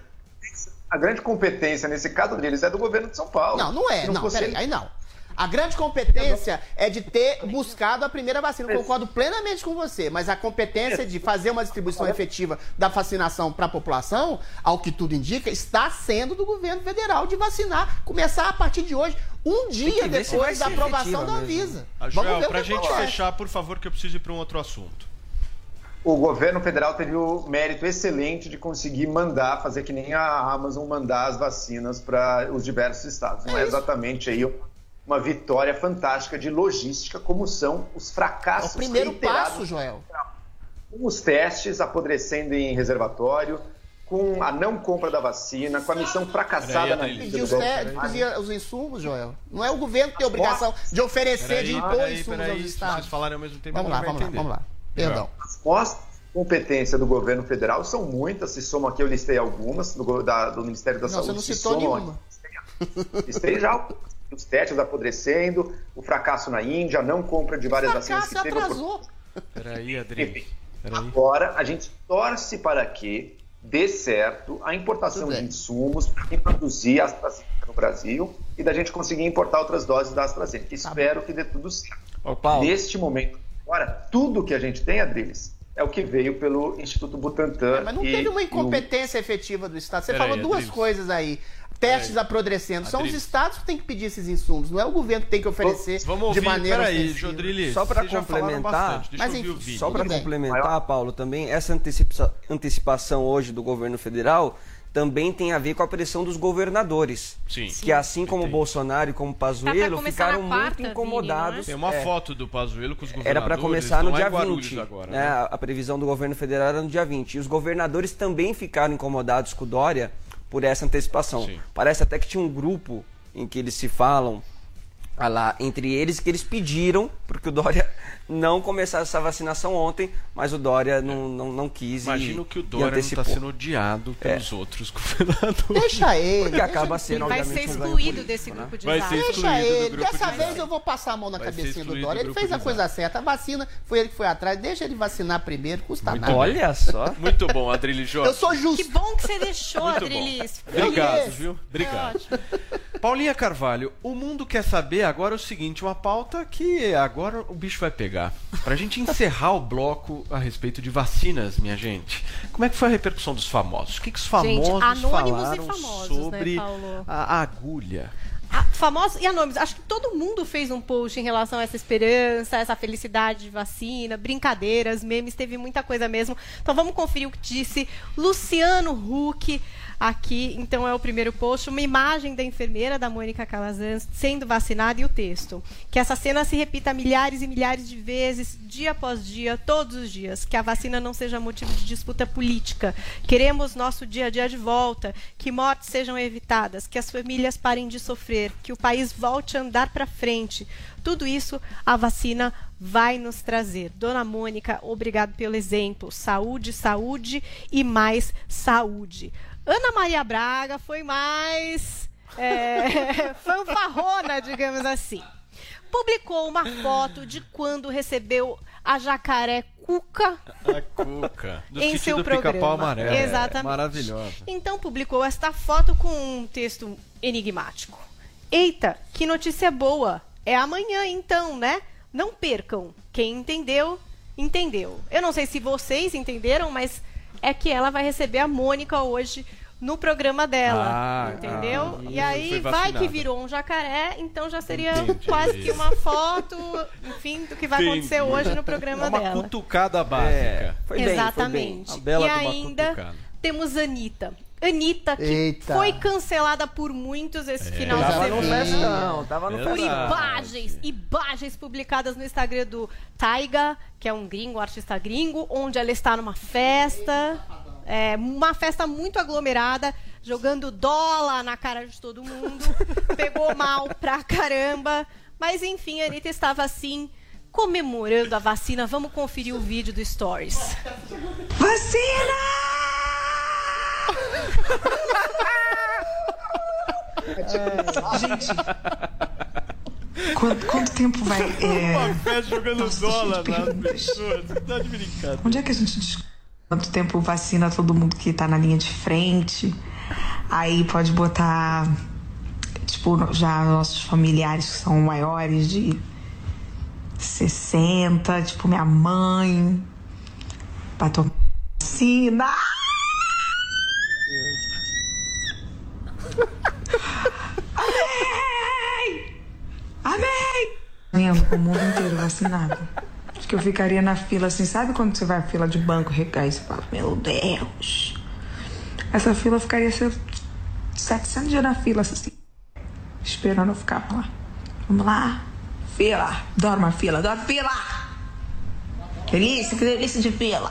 a grande competência nesse caso deles é do governo de São Paulo. Não, não é. Não, fosse peraí, aí não. A grande competência é de ter buscado a primeira vacina. Eu concordo plenamente com você, mas a competência de fazer uma distribuição efetiva da vacinação para a população, ao que tudo indica, está sendo do governo federal de vacinar, começar a partir de hoje, um dia depois da aprovação da. Anvisa. Ah, Vamos Joel, pra que gente acontece. fechar, por favor, que eu preciso ir para um outro assunto. O governo federal teve o mérito excelente de conseguir mandar, fazer que nem a Amazon mandar as vacinas para os diversos estados. Não é, exatamente aí uma vitória fantástica de logística, como são os É fracassos o primeiro passo, Joel. com os testes apodrecendo em reservatório, com a não compra da vacina, com a missão fracassada na Pedir lista os, pedir os insumos, Joel. Não é o governo que tem a obrigação de oferecer, de impor peraí, insumos peraí, aos estados. vocês falarem ao mesmo tempo, Vamos lá, vamos lá, vamos lá. Perdão. As mostras de competência do governo federal são muitas, se somam aqui, eu listei algumas, do, da- do Ministério da Não, Saúde. você não se citou nenhuma. aqui. Listei já os testes apodrecendo, o fracasso na Índia, a não compra de várias vacinas que Fracasso teve. atrasou. Peraí, Adri. Peraí. Agora, a gente torce para que dê certo a importação Tudo de insumos para reproduzir as vacinas no Brasil e da gente conseguir importar outras doses da AstraZeneca. Espero que dê tudo certo. Paulo. Neste momento, agora, tudo que a gente tem, Adriles, é o que veio pelo Instituto Butantan. Mas não e- teve uma e o- incompetência efetiva do Estado. Você Peraí, falou duas Adriles. coisas aí. Testes aprodrecendo. São os estados que têm que pedir esses insumos, não é o governo que tem que oferecer Vamos de ouvir, maneira peraí. Jodrili, Só para complementar, o vídeo. só para complementar, Paulo, também essa antecipa- antecipação hoje do governo federal também tem a ver com a pressão dos governadores, Sim. que assim como Bolsonaro e como Pazuello começar ficaram quarta, muito Vini, incomodados. Tem uma é, foto do Pazuello com os governadores. Era para começar estão no lá dia em Guarulhos 20. agora, né? né? A a previsão do governo federal era no dia 20. E os governadores também ficaram incomodados com o Dória por essa antecipação. Parece até que tinha um grupo em que eles se falam ah lá, entre eles que eles pediram porque o Dória não começasse essa vacinação ontem, mas o Dória não, não, não quis e- Imagino que o e Dória está sendo odiado pelos outros governadores. Deixa ele. Porque deixa acaba ele. sendo, Vai obviamente, ser um excluído político, desse né? grupo de Vai Deixa ele. grupo Dessa de vez eu vou passar a mão na Vai cabecinha do Dória. do Ele fez a coisa certa. A vacina foi ele que foi atrás. Deixa ele vacinar primeiro, custa Muito nada. bem. Olha só. Muito bom, Adrilho Jorge. Eu sou justo. Que bom que você deixou. Adrilis. Obrigado, viu? Obrigado. Paulinha Carvalho, o mundo quer saber agora o seguinte, uma pauta que agora o bicho vai pegar. Pra gente encerrar o bloco a respeito de vacinas, minha gente. Como é que foi a repercussão dos famosos? O que, que os famosos anônimos e falaram famosos, né, sobre Paulo? a agulha? Ah, famosos e anônimos. Acho que todo mundo fez um post em relação a essa esperança, essa felicidade de vacina, brincadeiras, memes, teve muita coisa mesmo. Então vamos conferir o que disse Luciano Huck aqui. Então é o primeiro post, uma imagem da enfermeira da Mônica Calazans sendo vacinada e o texto. Que essa cena se repita milhares e milhares de vezes, dia após dia, todos os dias. Que a vacina não seja motivo de disputa política. Queremos nosso dia a dia de volta, que mortes sejam evitadas, que as famílias parem de sofrer, que o país volte a andar para frente. Tudo isso a vacina vai nos trazer. Dona Mônica, obrigado pelo exemplo. Saúde, saúde e mais saúde. Ana Maria Braga foi mais é, fanfarrona, digamos assim. Publicou uma foto de quando recebeu a jacaré Cuca A cuca. Do em seu do programa. amarelo. Exatamente. Maravilhosa. Então publicou esta foto com um texto enigmático. Eita, que notícia boa! É amanhã então, né? Não percam. Quem entendeu, entendeu. Eu não sei se vocês entenderam, mas é que ela vai receber a Mônica hoje no programa dela, Ah, entendeu? ah, e foi aí vai que virou um jacaré, então já seria Entendi. quase que uma foto, enfim, do que vai acontecer Entendi. hoje no programa É uma dela. cutucada básica. É, foi bem, Exatamente. foi bem. A bela e uma ainda cutucada. temos Anitta. Anitta, que Eita. foi cancelada por muitos esse final de Tava no semana. festão, tava no festão. imagens, imagens publicadas no Instagram do Taiga, que é um gringo, um artista gringo, onde ela está numa festa, é, uma festa muito aglomerada, jogando dólar na cara de todo mundo, pegou mal pra caramba, mas enfim, a Anitta estava assim, comemorando a vacina. Vamos conferir o vídeo do Stories. Gente, quanto, quanto tempo vai. é, Uma festa jogando Nossa, dólar gente, nas perguntas. pessoas. Você tá de brincadeira. Onde é que a gente descobre quanto tempo vacina todo mundo que tá na linha de frente? Aí pode botar, tipo, já nossos familiares que são maiores de 60, tipo minha mãe, pra tomar vacina. Amém! Amém! Vendo o mundo inteiro vacinado. Acho que eu ficaria na fila assim, sabe quando você vai à fila de banco recair e você fala, meu Deus! Essa fila ficaria ser 700 dias na fila, assim, esperando eu ficar lá. Vamos lá, fila, adoro uma fila, adoro fila! Delícia, que delícia de fila!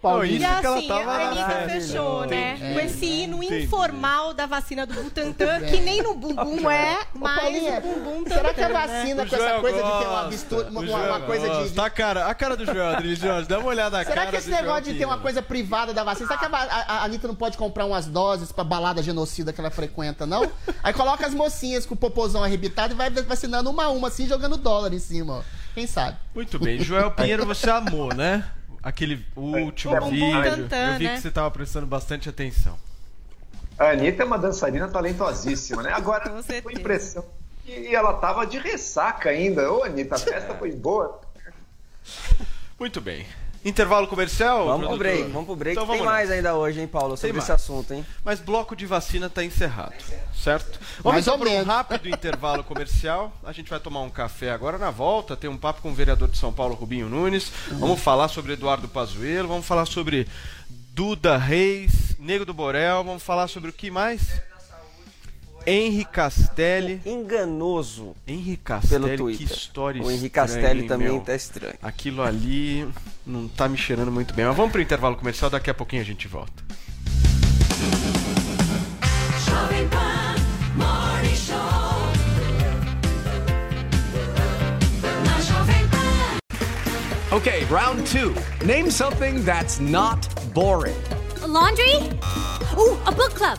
Paulinho. E isso que ela assim, tava a Anitta festa. fechou, né? Entendi. Com esse hino Entendi. informal da vacina do Butantan, que nem no bumbum é, mas Paulinha, o bumbum será que a né? vacina com essa coisa de ter uma, gosta, mistura, uma, uma- coisa de, gosta. de- Tá a cara, a cara do Joel, Jones, dá uma olhada na Será cara que esse Joel negócio de ter uma coisa privada da vacina, será que a, a- a Anitta não pode comprar umas doses pra balada genocida que ela frequenta, não? Aí coloca as mocinhas com o popozão arrebitado e vai vacinando uma a uma, assim, jogando dólar em cima, ó. Quem sabe? Muito bem, Joel Pinheiro, você amou, né? Aquele último O bumbum vídeo. tantã, Eu vi né? que você tava prestando bastante atenção. A Anitta é uma dançarina talentosíssima, né? Agora, foi impressão que ela tava de ressaca ainda. Ô, Anitta, a festa foi boa. Muito bem. Intervalo comercial? Vamos pro produtor? break, vamos pro break. Então Tem vamos mais nessa. ainda hoje, hein, Paulo, Tem sobre esse mais. assunto, hein? Mas bloco de vacina está encerrado, certo? Vamos Mais então para um rápido intervalo comercial. A gente vai tomar um café agora na volta, ter um papo com o vereador de São Paulo, Rubinho Nunes. Vamos falar sobre Eduardo Pazuello, vamos falar sobre Duda Reis, Nego do Borel, vamos falar sobre o que mais? Henri Castelli. Enganoso. Henri Castelli, Pelo Twitter. que história O Henri Castelli também meu? tá estranho. Aquilo ali não tá me cheirando muito bem. Mas vamos pro intervalo comercial, daqui a pouquinho a gente volta. Jovem Pan Morning Show. Na Jovem Pan. Okay, round two. Name something that's not boring. A laundry? Ooh, a book club.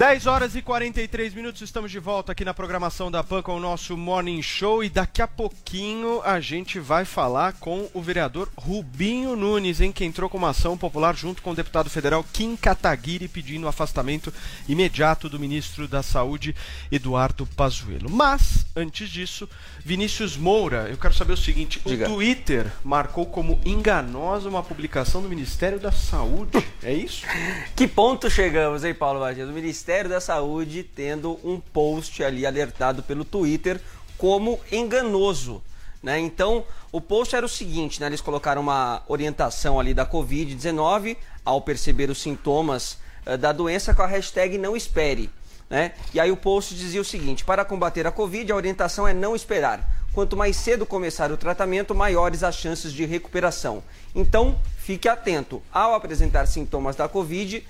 10 horas e 43 minutos, estamos de volta aqui na programação da PAN com o nosso Morning Show e daqui a pouquinho a gente vai falar com o vereador Rubinho Nunes, em que entrou com uma ação popular junto com o deputado federal Kim Kataguiri pedindo o afastamento imediato do ministro da Saúde, Eduardo Pazuello. Mas, antes disso, Vinícius Moura, eu quero saber o seguinte, Diga. o Twitter marcou como enganosa uma publicação do Ministério da Saúde, é isso? Que ponto chegamos, hein, Paulo Matias? O Ministério da Saúde tendo um post ali alertado pelo Twitter como enganoso. Né? Então, o post era o seguinte, né? eles colocaram uma orientação ali da Covid-19 ao perceber os sintomas eh, da doença com a hashtag não espere. Né? E aí o post dizia o seguinte, para combater a Covid, a orientação é não esperar. Quanto mais cedo começar o tratamento, maiores as chances de recuperação. Então, fique atento. Ao apresentar sintomas da Covid,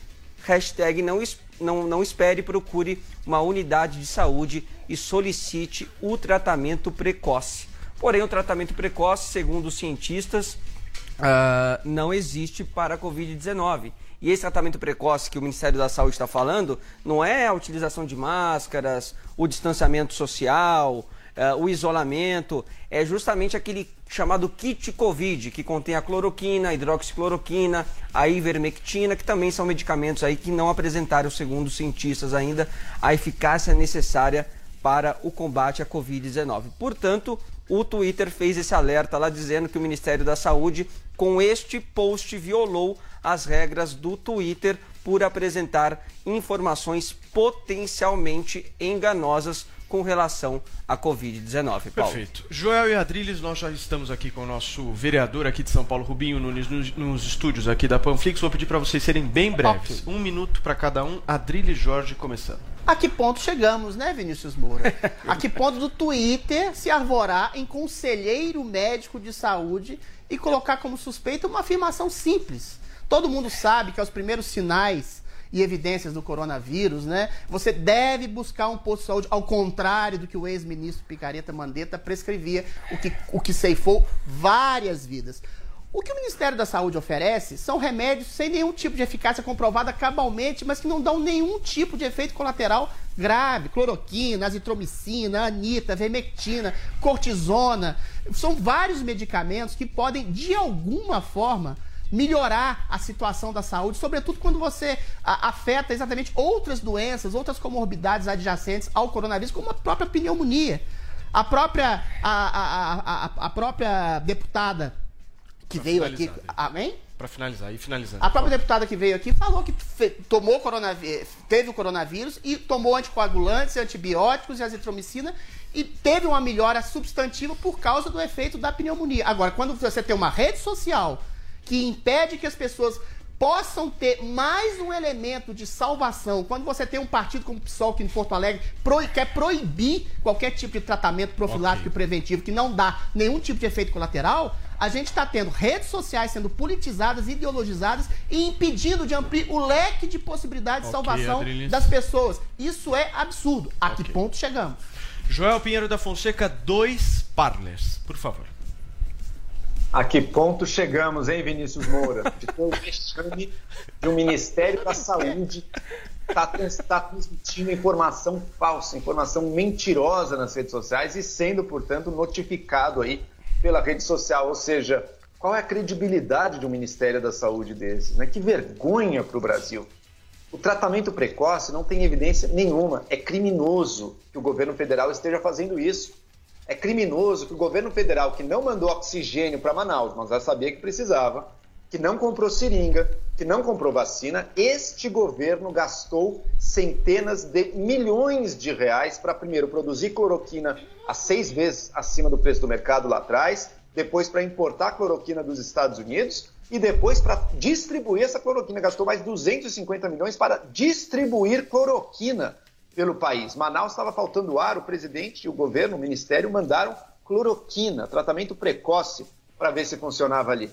hashtag não, não, não espere, procure uma unidade de saúde e solicite o tratamento precoce. Porém, o tratamento precoce, segundo os cientistas, ah, não existe para a Covid-19. E esse tratamento precoce que o Ministério da Saúde está falando não é a utilização de máscaras, o distanciamento social, ah, o isolamento, é justamente aquele chamado kit Covid, que contém a cloroquina, a hidroxicloroquina, a ivermectina, que também são medicamentos aí que não apresentaram, segundo os cientistas ainda, a eficácia necessária para o combate à Covid-19. Portanto, o Twitter fez esse alerta lá dizendo que o Ministério da Saúde, com este post, violou as regras do Twitter por apresentar informações potencialmente enganosas com relação à Covid-19. Paulo. Perfeito. Joel e Adriles, nós já estamos aqui com o nosso vereador aqui de São Paulo, Rubinho Nunes, nos, nos estúdios aqui da Panflix. Vou pedir para vocês serem bem breves. Um minuto para cada um. Adriles Jorge começando. A que ponto chegamos, né, Vinícius Moura? A que ponto do Twitter se arvorar em conselheiro médico de saúde e colocar como suspeita uma afirmação simples. Todo mundo sabe que aos primeiros sinais e evidências do coronavírus, né, você deve buscar um posto de saúde, ao contrário do que o ex-ministro Picareta Mandetta prescrevia, o que, o que ceifou várias vidas. O que o Ministério da Saúde oferece são remédios sem nenhum tipo de eficácia comprovada cabalmente, mas que não dão nenhum tipo de efeito colateral grave. Cloroquina, azitromicina, anita, vermectina, cortisona. São vários medicamentos que podem, de alguma forma, melhorar a situação da saúde, sobretudo quando você afeta exatamente outras doenças, outras comorbidades adjacentes ao coronavírus, como a própria pneumonia. A própria, a, a, a, a- própria deputada que veio aqui. Amém? Pra finalizar, e finalizando. A própria deputada que veio aqui falou que tomou coronavírus, teve o coronavírus e tomou anticoagulantes, antibióticos e azitromicina e teve uma melhora substantiva por causa do efeito da pneumonia. Agora, quando você tem uma rede social que impede que as pessoas possam ter mais um elemento de salvação, quando você tem um partido como o PSOL que em Porto Alegre pro- quer proibir qualquer tipo de tratamento profilático e preventivo que não dá nenhum tipo de efeito colateral, a gente está tendo redes sociais sendo politizadas, ideologizadas e impedindo de ampliar o leque de possibilidades de Ok, salvação Adriles. das pessoas. Isso é absurdo. A que ponto chegamos? Joel Pinheiro da Fonseca, dois parlers, por favor. A que ponto chegamos, hein, Vinícius Moura? De ter o vexame de um Ministério da Saúde está transmitindo informação falsa, informação mentirosa nas redes sociais e sendo, portanto, notificado aí pela rede social. Ou seja, qual é a credibilidade de um Ministério da Saúde desses? Né? Que vergonha para o Brasil. O tratamento precoce não tem evidência nenhuma. É criminoso que o governo federal esteja fazendo isso. É criminoso que o governo federal, que não mandou oxigênio para Manaus, mas já sabia que precisava, que não comprou seringa, que não comprou vacina, este governo gastou centenas de milhões de reais para, primeiro, produzir cloroquina a seis vezes acima do preço do mercado lá atrás, depois para importar cloroquina dos Estados Unidos e depois para distribuir essa cloroquina. Gastou mais 250 milhões para distribuir cloroquina pelo país. Manaus estava faltando ar, o presidente, o governo, o ministério mandaram cloroquina, tratamento precoce, para ver se funcionava ali.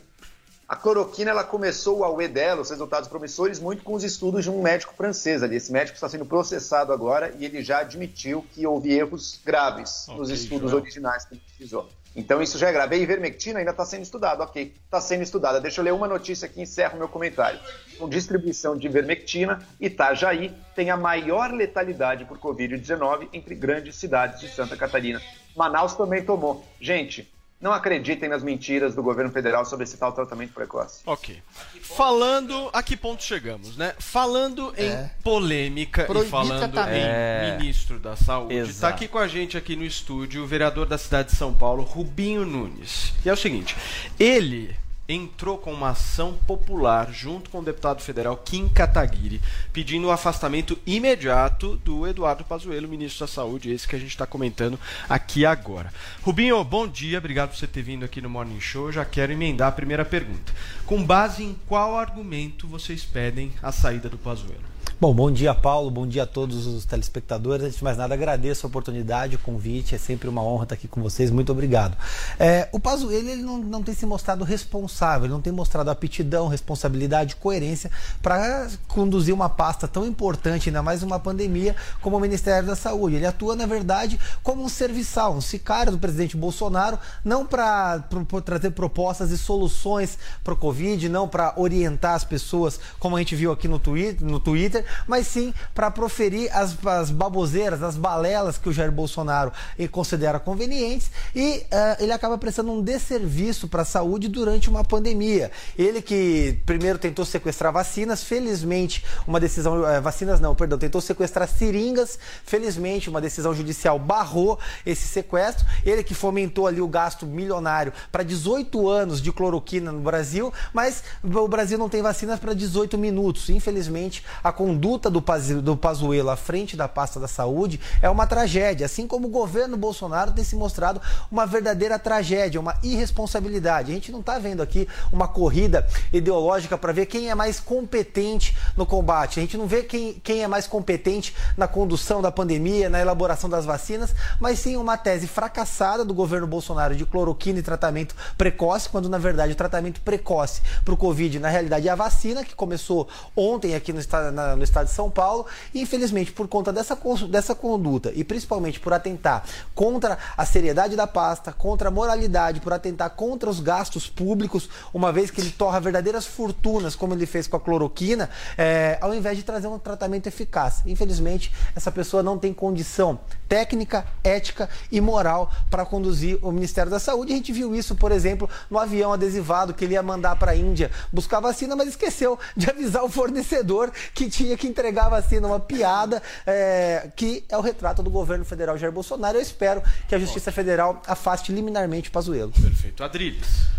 A cloroquina ela começou o AUE dela, os resultados promissores, muito com os estudos de um médico francês ali. Esse médico está sendo processado agora e ele já admitiu que houve erros graves nos estudos Joel. originais que ele utilizou. Então isso já é grave. A ivermectina ainda está sendo estudada, ok. Está sendo estudada. Deixa eu ler uma notícia aqui e encerro o meu comentário. Com distribuição de ivermectina, Itajaí tem a maior letalidade por Covid-19 entre grandes cidades de Santa Catarina. Manaus também tomou. Gente, não acreditem nas mentiras do governo federal sobre esse tal tratamento precoce. Ok. Falando, a que ponto chegamos, né? Falando em É. polêmica Proibir e falando tratamento. em É. ministro da Saúde, está aqui com a gente aqui no estúdio o vereador da cidade de São Paulo, Rubinho Nunes. E é o seguinte, ele entrou com uma ação popular junto com o deputado federal Kim Kataguiri, pedindo o afastamento imediato do Eduardo Pazuello, ministro da Saúde, esse que a gente está comentando aqui agora. Rubinho, bom dia, obrigado por você ter vindo aqui no Morning Show. Já quero emendar a primeira pergunta. Com base em qual argumento vocês pedem a saída do Pazuello? Bom, bom dia, Paulo. Bom dia a todos os telespectadores. Antes de mais nada, agradeço a oportunidade, o convite. É sempre uma honra estar aqui com vocês. Muito obrigado. É, o Pazuello ele não, não tem se mostrado responsável, ele não tem mostrado aptidão, responsabilidade, coerência para conduzir uma pasta tão importante, ainda mais uma pandemia, como o Ministério da Saúde. Ele atua, na verdade, como um serviçal, um sicário do presidente Bolsonaro, não para trazer propostas e soluções para o Covid, não para orientar as pessoas, como a gente viu aqui no Twitter, no Twitter mas sim para proferir as, as baboseiras, as balelas que o Jair Bolsonaro eh, considera convenientes e ah, ele acaba prestando um desserviço para a saúde durante uma pandemia. Ele que primeiro tentou sequestrar vacinas, felizmente uma decisão, eh, vacinas não, perdão, tentou sequestrar seringas, felizmente uma decisão judicial barrou esse sequestro. Ele que fomentou ali o gasto milionário para 18 anos de cloroquina no Brasil, mas o Brasil não tem vacinas para 18 minutos. Infelizmente, a conduta do, Paz, do Pazuello à frente da pasta da saúde é uma tragédia, assim como o governo Bolsonaro tem se mostrado uma verdadeira tragédia, uma irresponsabilidade. A gente não está vendo aqui uma corrida ideológica para ver quem é mais competente no combate. A gente não vê quem, quem é mais competente na condução da pandemia, na elaboração das vacinas, mas sim uma tese fracassada do governo Bolsonaro de cloroquina e tratamento precoce, quando na verdade o tratamento precoce para o Covid, na realidade, é a vacina que começou ontem aqui no estado, na- no estado de São Paulo. E infelizmente, por conta dessa, dessa conduta e principalmente por atentar contra a seriedade da pasta, contra a moralidade, por atentar contra os gastos públicos, uma vez que ele torra verdadeiras fortunas, como ele fez com a cloroquina, é, ao invés de trazer um tratamento eficaz. Infelizmente, essa pessoa não tem condição técnica, ética e moral para conduzir o Ministério da Saúde. A gente viu isso, por exemplo, no avião adesivado que ele ia mandar para a Índia buscar vacina, mas esqueceu de avisar o fornecedor que tinha que entregar a vacina. Uma piada é, que é o retrato do governo federal Jair Bolsonaro. Eu espero que a Justiça Federal afaste liminarmente o Pazuello. Perfeito. Adriles.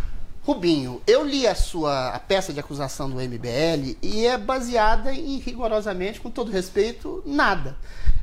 Rubinho, eu li a sua a peça de acusação do MBL e é baseada em rigorosamente, com todo respeito, nada.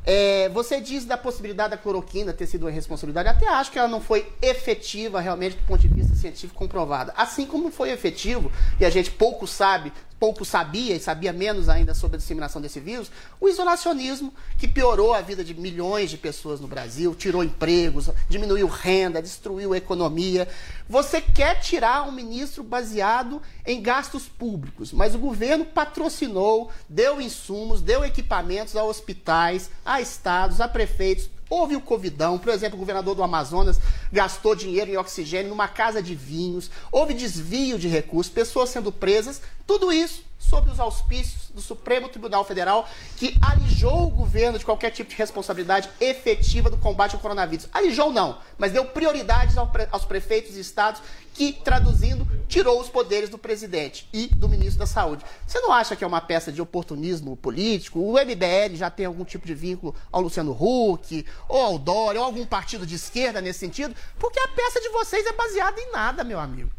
É, você diz da possibilidade da cloroquina ter sido uma responsabilidade. Até acho que ela não foi efetiva realmente do ponto de vista científico comprovada. Assim como foi efetivo, e a gente pouco sabe, pouco sabia e sabia menos ainda sobre a disseminação desse vírus, o isolacionismo que piorou a vida de milhões de pessoas no Brasil, tirou empregos, diminuiu renda, destruiu a economia. Você quer tirar um ministro baseado em gastos públicos, mas o governo patrocinou, deu insumos, deu equipamentos a hospitais, a estados, a prefeitos. Houve o Covidão, por exemplo, o governador do Amazonas gastou dinheiro em oxigênio numa casa de vinhos, houve desvio de recursos, pessoas sendo presas, tudo isso sob os auspícios do Supremo Tribunal Federal, que alijou o governo de qualquer tipo de responsabilidade efetiva do combate ao coronavírus. Alijou não, mas deu prioridades aos prefeitos e estados que, traduzindo, tirou os poderes do presidente e do ministro da Saúde. Você não acha que é uma peça de oportunismo político? O MBL já tem algum tipo de vínculo ao Luciano Huck, ou ao Dória, ou algum partido de esquerda nesse sentido? Porque a peça de vocês é baseada em nada, meu amigo.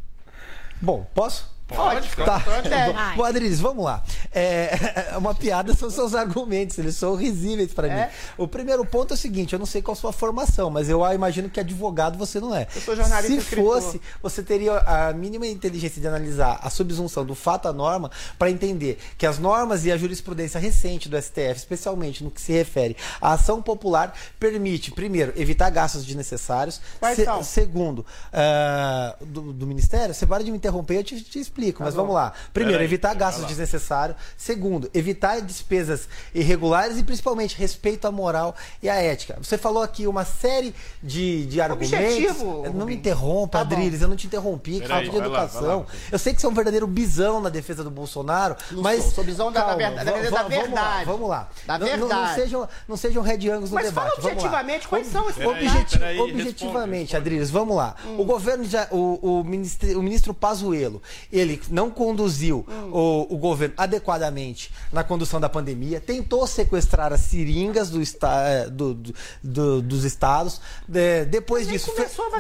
Bom, posso? Pode, fica Tá. à. É. Adriles, vamos lá. É, uma piada são seus argumentos, eles são risíveis pra mim. O primeiro ponto é o seguinte: eu não sei qual a sua formação, mas eu imagino que advogado você não é. Eu sou jornalista Se escritor. fosse, você teria a mínima inteligência de analisar a subsunção do fato à norma para entender que as normas e a jurisprudência recente do STF, especialmente no que se refere à ação popular, permite, primeiro, evitar gastos desnecessários. Quais Se- são? Segundo, ah, do, do Ministério, você para de me interromper, eu te, te explico, mas bom. vamos lá. Primeiro, Peraí, evitar gastos lá. desnecessários. Segundo, evitar despesas irregulares e principalmente respeito à moral e à ética. Você falou aqui uma série de, de argumentos. Objetivo, não me interrompa, Tá. Adriles, eu não te interrompi, que falta de lá, educação. vai lá. eu sei que você é um verdadeiro bisão na defesa do Bolsonaro, Não mas. sou, sou bisão da- da Calma, verdade, da verdade. Vamos lá, vamos lá. Da Não- não- sejam, não sejam red angles no Mas debate. fala vamos lá. objetivamente quais são esses Objeti-. Peraí, objetivamente, Adriles, vamos lá. O governo já, o, o, ministro, o ministro Pazuello, ele não conduziu o, o governo adequadamente na condução da pandemia, tentou sequestrar as seringas do, esta- eh, do- do- do- dos estados. De- depois disso,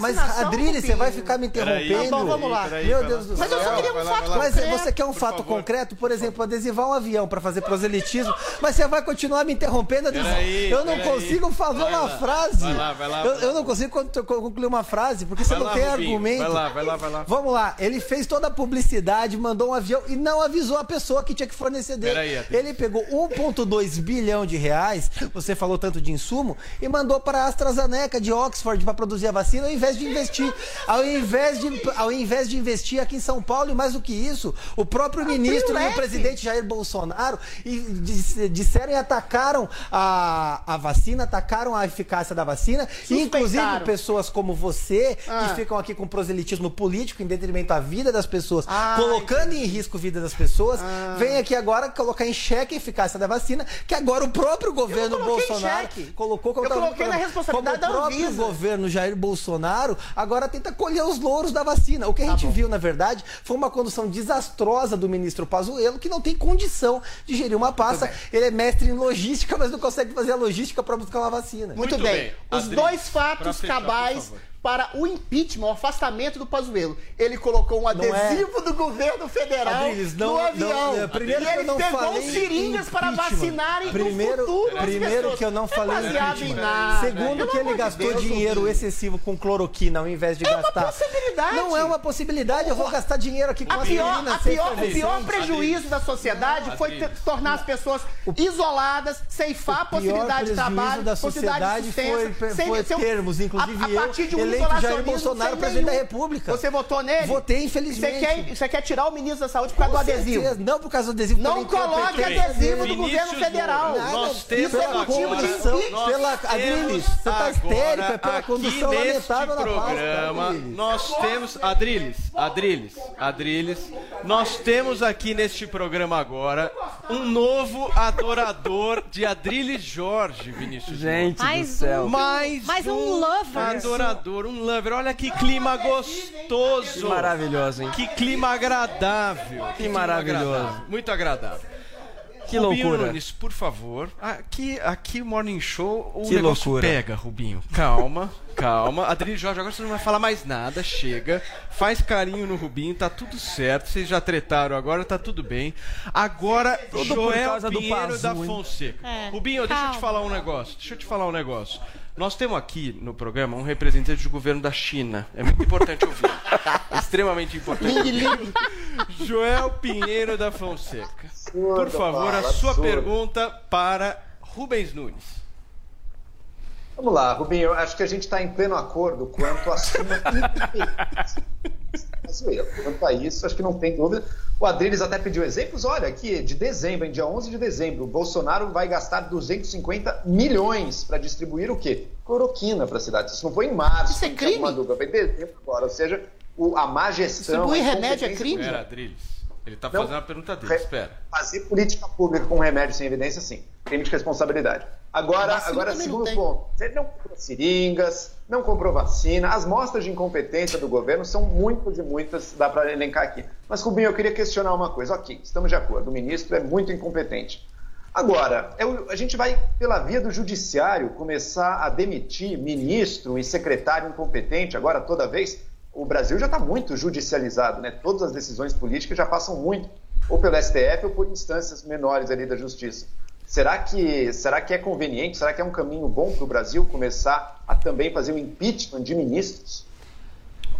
mas Adriles, você vai ficar me Peraí, interrompendo? tá bom, vamos lá. Meu Peraí, Deus do Mas céu. eu só queria um Vai fato lá. Mas concreto. você quer um fato concreto, por exemplo, adesivar um avião para fazer proselitismo, mas você vai continuar me interrompendo. Adriles. Peraí, eu não peraí. consigo fazer Vai uma lá, frase. vai lá, vai lá, eu, eu não consigo con- concluir uma frase, porque você Vai não lá, tem Rubinho, argumento. vai lá, vai lá, vai lá. Vamos lá, ele fez toda a publicidade, mandou um avião e não avisou a pessoa que tinha que fornecer dele. Adriles. ele pegou 1,2 bilhão de reais, você falou tanto de insumo, e mandou para a AstraZeneca de Oxford para produzir a vacina, ao invés de investir. Ao invés de, ao invés de investir aqui em São Paulo, e mais do que isso, o próprio ministro e o presidente Jair Bolsonaro e dis- disseram e atacaram a, a vacina, atacaram a eficácia da vacina, e inclusive pessoas como você, Ah. que ficam aqui com proselitismo político em detrimento à vida das pessoas, Ah, colocando em risco a vida das pessoas, vem aqui agora colocar em xeque a eficácia da vacina, que agora o próprio governo Bolsonaro colocou como Eu tava- coloquei na responsabilidade como o próprio governo Jair Bolsonaro agora tenta colher os louros da vacina. O que a gente viu, na verdade, foi uma condução desastrosa do ministro Pazuello, que não tem condição de gerir uma pasta. Ele é mestre em logística, mas não consegue fazer a logística para buscar uma vacina. Muito, bem. Os Adri, dois fatos fechar, cabais. Para o impeachment, o afastamento do Pazuello. Ele colocou um Não é. adesivo do governo federal Adriles, não- no avião. não, é, primeiro e que eu ele não pegou falei seringas para vacinarem primeiro, no futuro Primeiro que eu não É falei baseado em nada. Segundo Pelo que ele gastou Deus, dinheiro Rubinho. excessivo com cloroquina ao invés de É uma gastar. possibilidade. Não é uma possibilidade, eu vou gastar dinheiro aqui com A pior, aspirina a pior, o pior prejuízo da sociedade foi ter- tornar as pessoas isoladas, ceifar a possibilidade de trabalho, da possibilidade de existência. foi, sem- foi sem- termos, inclusive a, a eu, partir de um eleito Jair Bolsonaro presidente da. República. Você votou nele? Votei, infelizmente. Você quer, você quer tirar o ministro da Saúde por causa Com do adesivo? certeza. Não por causa do adesivo. Não coloque adesivo do governo federal. Nós isso temos é motivo de pela Adriles, você tá Agora, histérico, é pela condução lamentável da programa, Adriles. nós temos Adriles, Adriles, Adriles, nós temos aqui neste programa agora um novo adorador de Adriles Jorge, Vinícius. Gente do céu. Mais Mais um lover. adorador, um lover. Olha que clima gostoso. Que maravilhoso, hein? Que clima agradável. Que clima maravilhoso. agradável, Muito agradável. Que Rubinho loucura. Nunes, por favor. Aqui, aqui o Morning Show, o Que negócio loucura. pega, Rubinho. Calma, calma. Adri Jorge, agora você não vai falar mais nada, chega. Faz carinho no Rubinho, tá tudo certo. Vocês já tretaram agora, tá tudo bem. Agora, Tudo por Joel Pinheiro Pazu, da? Fonseca. É, Rubinho, deixa eu te calma. falar um negócio. Deixa eu te falar um negócio. Nós temos aqui no programa um representante do governo da China. É muito importante ouvir. Extremamente importante. Joel Pinheiro da Fonseca. Por favor, a sua pergunta para Rubens Nunes. Vamos lá, Rubinho, eu acho que a gente está em pleno acordo quanto à suma Venezuela. Quanto a isso, acho que não tem dúvida. O Adriles até pediu exemplos. Olha, aqui, de dezembro, em dia 11 de dezembro, o Bolsonaro vai gastar 250 milhões para distribuir o quê? Cloroquina para a cidade. Isso não foi em março. Isso é crime? foi em dezembro agora. Ou seja, o- a má gestão... Distribuir remédio é crime? Espera, Adriles. Ele tá Não. fazendo a pergunta dele, Re- espera. Fazer política pública com remédio sem evidência, sim. Crime de responsabilidade. Agora, agora segundo ponto. Você não comprou seringas, não comprou vacina. As mostras de incompetência do governo são muitas e muitas, dá para elencar aqui. Mas, Rubinho, eu queria questionar uma coisa. Ok, estamos de acordo. O ministro é muito incompetente. Agora, é o- a gente vai, pela via do judiciário, começar a demitir ministro e secretário incompetente agora toda vez? O Brasil já está muito judicializado, né? Todas as decisões políticas já passam muito, ou pelo STF ou por instâncias menores ali da justiça. Será que, será que é conveniente, será que é um caminho bom para o Brasil começar a também fazer o impeachment de ministros?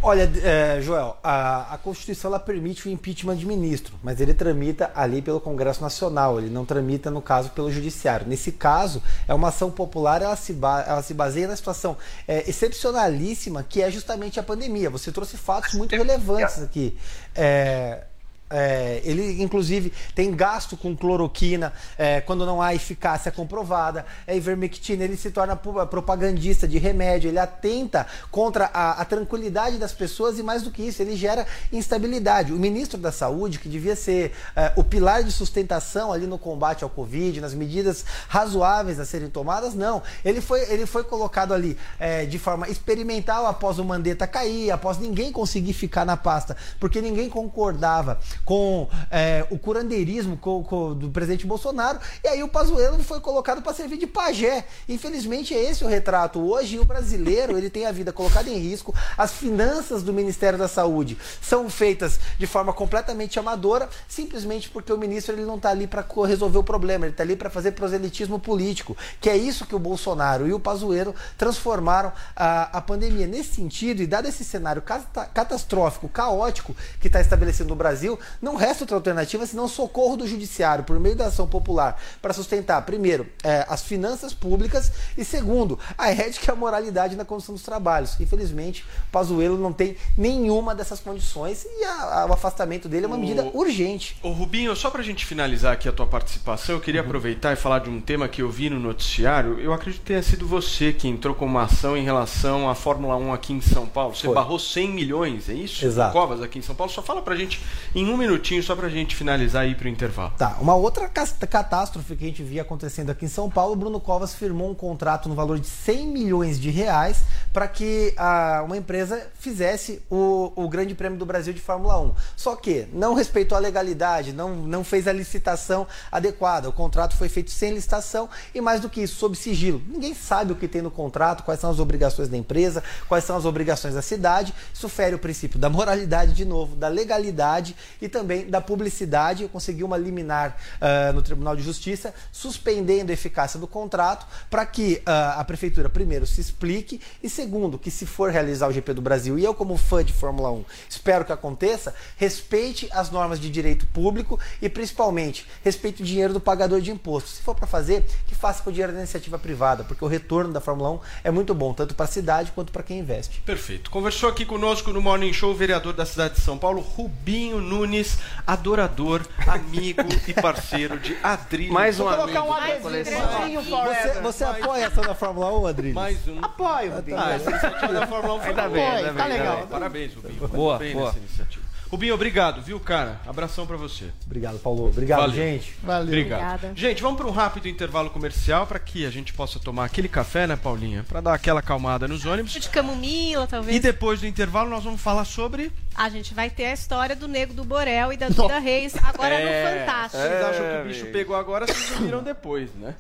Olha, é, Joel, a, a Constituição ela permite o impeachment de ministro, mas ele tramita ali pelo Congresso Nacional, ele não tramita, no caso, pelo Judiciário. Nesse caso, é uma ação popular, ela se, ba- ela se baseia na situação é, excepcionalíssima que é justamente a pandemia. Você trouxe fatos muito relevantes aqui. É, é, ele, inclusive, tem gasto com cloroquina é, quando não há eficácia comprovada. É ivermectina, ele se torna propagandista de remédio, ele atenta contra a, a tranquilidade das pessoas e, mais do que isso, ele gera instabilidade. O ministro da Saúde, que devia ser é, o pilar de sustentação ali no combate ao Covid, nas medidas razoáveis a serem tomadas, não. Ele foi, ele foi colocado ali é, de forma experimental após o Mandetta cair, após ninguém conseguir ficar na pasta, porque ninguém concordava com é, o curandeirismo co- co- do presidente Bolsonaro, e aí o Pazuello foi colocado para servir de pajé. Infelizmente é esse o retrato. Hoje o brasileiro ele tem a vida colocada em risco, as finanças do Ministério da Saúde são feitas de forma completamente amadora, simplesmente porque o ministro ele não está ali para resolver o problema, ele está ali para fazer proselitismo político, que é isso que o Bolsonaro e o Pazuello transformaram a, a pandemia. Nesse sentido, e dado esse cenário cata- catastrófico, caótico que está estabelecido no Brasil, não resta outra alternativa senão socorro do judiciário por meio da ação popular para sustentar, primeiro, eh, as finanças públicas e, segundo, a ética e a moralidade na condução dos trabalhos. Infelizmente, o Pazuello não tem nenhuma dessas condições e a- a- o afastamento dele é uma O- medida urgente. Ô Rubinho, só pra gente finalizar aqui a tua participação, eu queria aproveitar e falar de um tema que eu vi no noticiário. Eu acredito que tenha sido você que entrou com uma ação em relação à Fórmula 1 aqui em São Paulo. Você Foi. barrou 100 milhões, é isso? Exato. Covas aqui em São Paulo. Só fala pra gente em um minutinho, só pra gente finalizar aí pro intervalo. Tá, uma outra catástrofe que a gente via acontecendo aqui em São Paulo, Bruno Covas firmou um contrato no valor de 100 milhões de reais para que a, uma empresa fizesse o, o Grande Prêmio do Brasil de Fórmula 1. Só que não respeitou a legalidade, não, não fez a licitação adequada. O contrato foi feito sem licitação e, mais do que isso, sob sigilo. Ninguém sabe o que tem no contrato, quais são as obrigações da empresa, quais são as obrigações da cidade. Isso fere o princípio da moralidade, de novo, da legalidade e também da publicidade. Eu consegui uma liminar ah, no Tribunal de Justiça, suspendendo a eficácia do contrato, para que ah, a Prefeitura, primeiro, se explique e, segundo, que se for realizar o GP do Brasil, e eu, como fã de Fórmula 1, espero que aconteça, respeite as normas de direito público e, principalmente, respeite o dinheiro do pagador de imposto. Se for para fazer, que faça com o dinheiro da iniciativa privada, porque o retorno da Fórmula 1 é muito bom, tanto para a cidade quanto para quem investe. Perfeito. Conversou aqui conosco no Morning Show o vereador da cidade de São Paulo, Rubinho Nunes, adorador, amigo e parceiro de Adri. Mais um Vou amigo. colocar um Mais adesivinho um forever. Você, você apoia a ação da Fórmula 1, Adrilho? Mais um. Apoio, Rubinho. Ah, essa iniciativa da Fórmula 1 foi Ainda boa. bem, ainda Tá bem, ainda legal. bem. Parabéns, Rubinho. Boa, Muito bem boa. nessa iniciativa. Rubinho, obrigado, viu, cara? Abração pra você. Obrigado, Paulo. Obrigado, Valeu. gente. Obrigado. Obrigada. Gente, vamos para um rápido intervalo comercial para que a gente possa tomar aquele café, né, Paulinha? Para dar aquela acalmada nos ônibus. De camomila, talvez. E depois do intervalo nós vamos falar sobre. A gente vai ter a história do Nego do Borel e da Duda Reis agora É, no Fantástico. Vocês acham que o bicho pegou agora, vocês ouviram depois, né?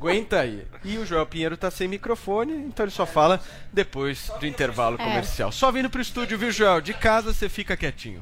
Aguenta aí. E o Joel Pinheiro tá sem microfone, então ele só fala depois do intervalo É. comercial. Só vindo pro estúdio, viu, Joel? De casa você fica quietinho.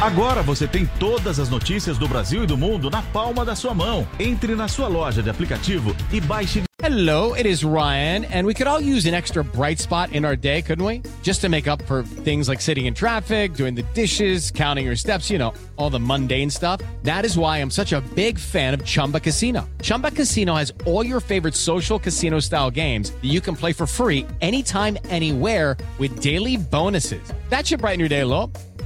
Agora você tem todas as notícias do Brasil e do mundo na palma da sua mão. Entre na sua loja de aplicativo e baixe. Hello, it is Ryan, and we could all use an extra bright spot in our day, couldn't we? Just to make up for things like sitting in traffic, doing the dishes, counting your steps, you know, all the mundane stuff. That is why I'm such a big fan of Chumba Casino. Chumba Casino has all your favorite social casino style games that you can play for free anytime, anywhere with daily bonuses. That should brighten your day a little.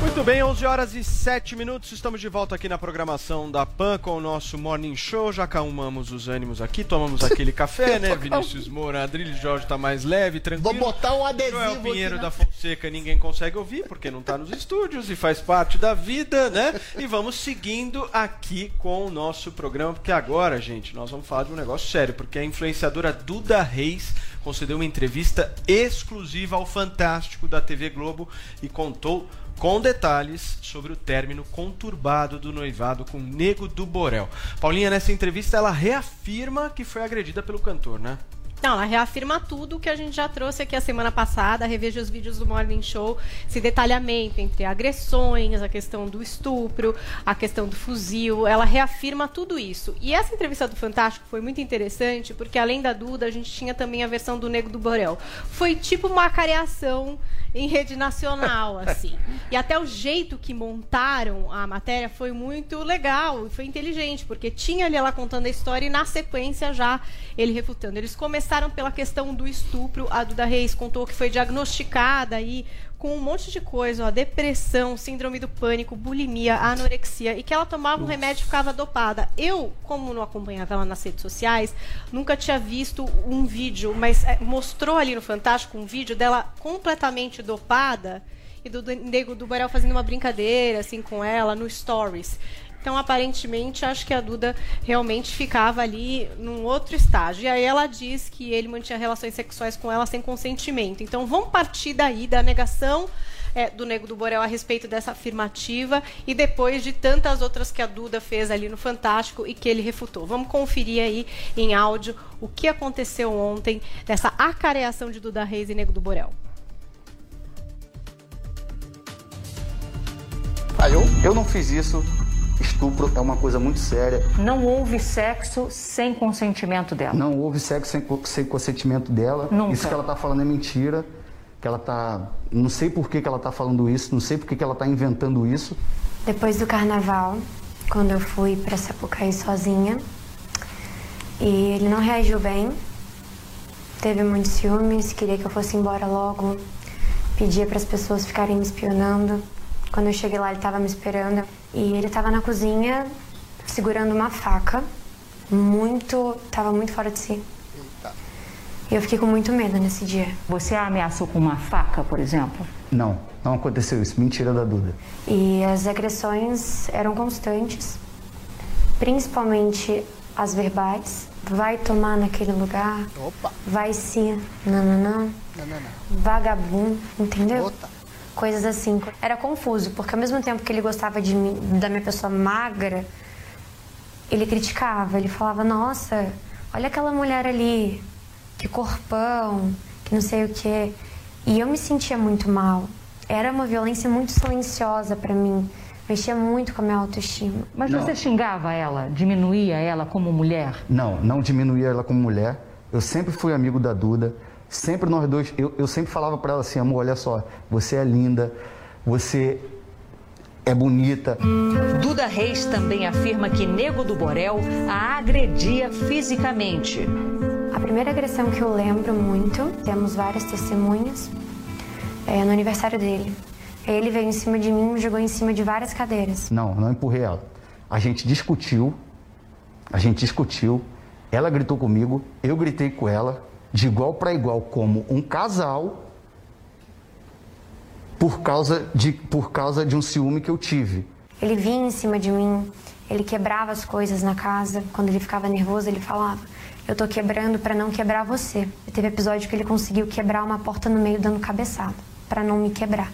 Muito bem, 11 horas e 7 minutos. Estamos de volta aqui na programação da PAN com o nosso Morning Show. Já acalmamos os ânimos aqui, tomamos aquele café, né? Vinícius Moura, Adrilho Jorge tá mais leve, tranquilo. Vou botar um adesivo Joel aqui Pinheiro na- da Fonseca ninguém consegue ouvir porque não tá nos estúdios e faz parte da vida, né? E vamos seguindo aqui com o nosso programa, porque agora, gente, nós vamos falar de um negócio sério, porque a influenciadora Duda Reis concedeu uma entrevista exclusiva ao Fantástico da TV Globo e contou com detalhes sobre o término conturbado do noivado com Nego do Borel. Paulinha, nessa entrevista, ela reafirma que foi agredida pelo cantor, né? Não, ela reafirma tudo que a gente já trouxe aqui a semana passada. Reveja os vídeos do Morning Show, esse detalhamento entre agressões, a questão do estupro, a questão do fuzil. Ela reafirma tudo isso. E essa entrevista do Fantástico foi muito interessante, porque além da Duda, a gente tinha também a versão do Nego do Borel. Foi tipo uma careação em rede nacional, assim. E até o jeito que montaram a matéria foi muito legal e foi inteligente, porque tinha ali ela contando a história e na sequência já ele refutando. Eles começaram pela questão do estupro. A Duda Reis contou que foi diagnosticada aí com um monte de coisa, ó, depressão, síndrome do pânico, bulimia, anorexia, e que ela tomava um remédio e ficava dopada. Eu, como não acompanhava ela nas redes sociais, nunca tinha visto um vídeo, mas é, mostrou ali no Fantástico um vídeo dela completamente dopada e do Nego do Borel fazendo uma brincadeira assim com ela no Stories. Então, aparentemente, acho que a Duda realmente ficava ali num outro estágio. E aí ela diz que ele mantinha relações sexuais com ela sem consentimento. Então, vamos partir daí, da negação é, do Nego do Borel a respeito dessa afirmativa e depois de tantas outras que a Duda fez ali no Fantástico e que ele refutou. Vamos conferir aí em áudio o que aconteceu ontem dessa acareação de Duda Reis e Nego do Borel. Ah, eu, eu não fiz isso. Estupro é uma coisa muito séria. Não houve sexo sem consentimento dela. Não houve sexo sem, sem consentimento dela. Nunca. Isso que ela tá falando é mentira. Que ela tá. Não sei por que, que ela tá falando isso, não sei por que, que ela tá inventando isso. Depois do carnaval, quando eu fui pra Sapucaí sozinha, e ele não reagiu bem, teve muitos ciúmes, queria que eu fosse embora logo, pedia para as pessoas ficarem me espionando. Quando eu cheguei lá, ele estava me esperando e ele estava na cozinha segurando uma faca, muito, tava muito fora de si. E eu fiquei com muito medo nesse dia. Você a ameaçou com uma faca, por exemplo? Não, não aconteceu isso. Mentira da Duda. E as agressões eram constantes, principalmente as verbais. Vai tomar naquele lugar, Opa! vai sim, não, não, não. Não, não, não. Vagabundo, entendeu? Coisas assim. Era confuso, porque ao mesmo tempo que ele gostava de mim, da minha pessoa magra, ele criticava, ele falava, nossa, olha aquela mulher ali, que corpão, que não sei o quê. E eu me sentia muito mal. Era uma violência muito silenciosa pra mim. Mexia muito com a minha autoestima. Mas Não. você xingava ela, diminuía ela como mulher? Não, não diminuía ela como mulher. Eu sempre fui amigo da Duda. Sempre nós dois, eu, eu sempre falava pra ela assim, amor, olha só, você é linda, você é bonita. Duda Reis também afirma que Nego do Borel a agredia fisicamente. A primeira agressão que eu lembro muito, temos várias testemunhas, é no aniversário dele. Ele veio em cima de mim e me jogou em cima de várias cadeiras. Não, não empurrei ela. A gente discutiu, a gente discutiu, ela gritou comigo, eu gritei com ela, de igual para igual, como um casal, por causa, de, por causa de um ciúme que eu tive. Ele vinha em cima de mim, ele quebrava as coisas na casa. Quando ele ficava nervoso, ele falava: Eu tô quebrando pra não quebrar você. E teve episódio que ele conseguiu quebrar uma porta no meio dando cabeçada, pra não me quebrar.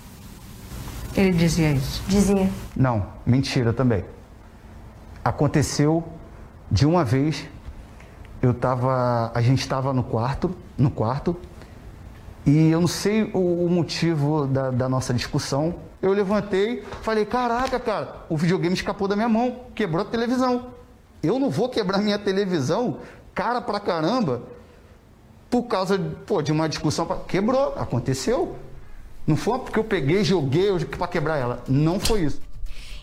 Ele dizia isso? Dizia. Não, mentira também. Aconteceu de uma vez, eu tava, a gente estava no quarto, no quarto, e eu não sei o, o motivo da, da nossa discussão. Eu levantei, falei: "Caraca, cara, o videogame escapou da minha mão, quebrou a televisão. Eu não vou quebrar minha televisão, cara pra caramba, por causa pô, de uma discussão. Quebrou, aconteceu. Não foi porque eu peguei, joguei para quebrar ela. Não foi isso.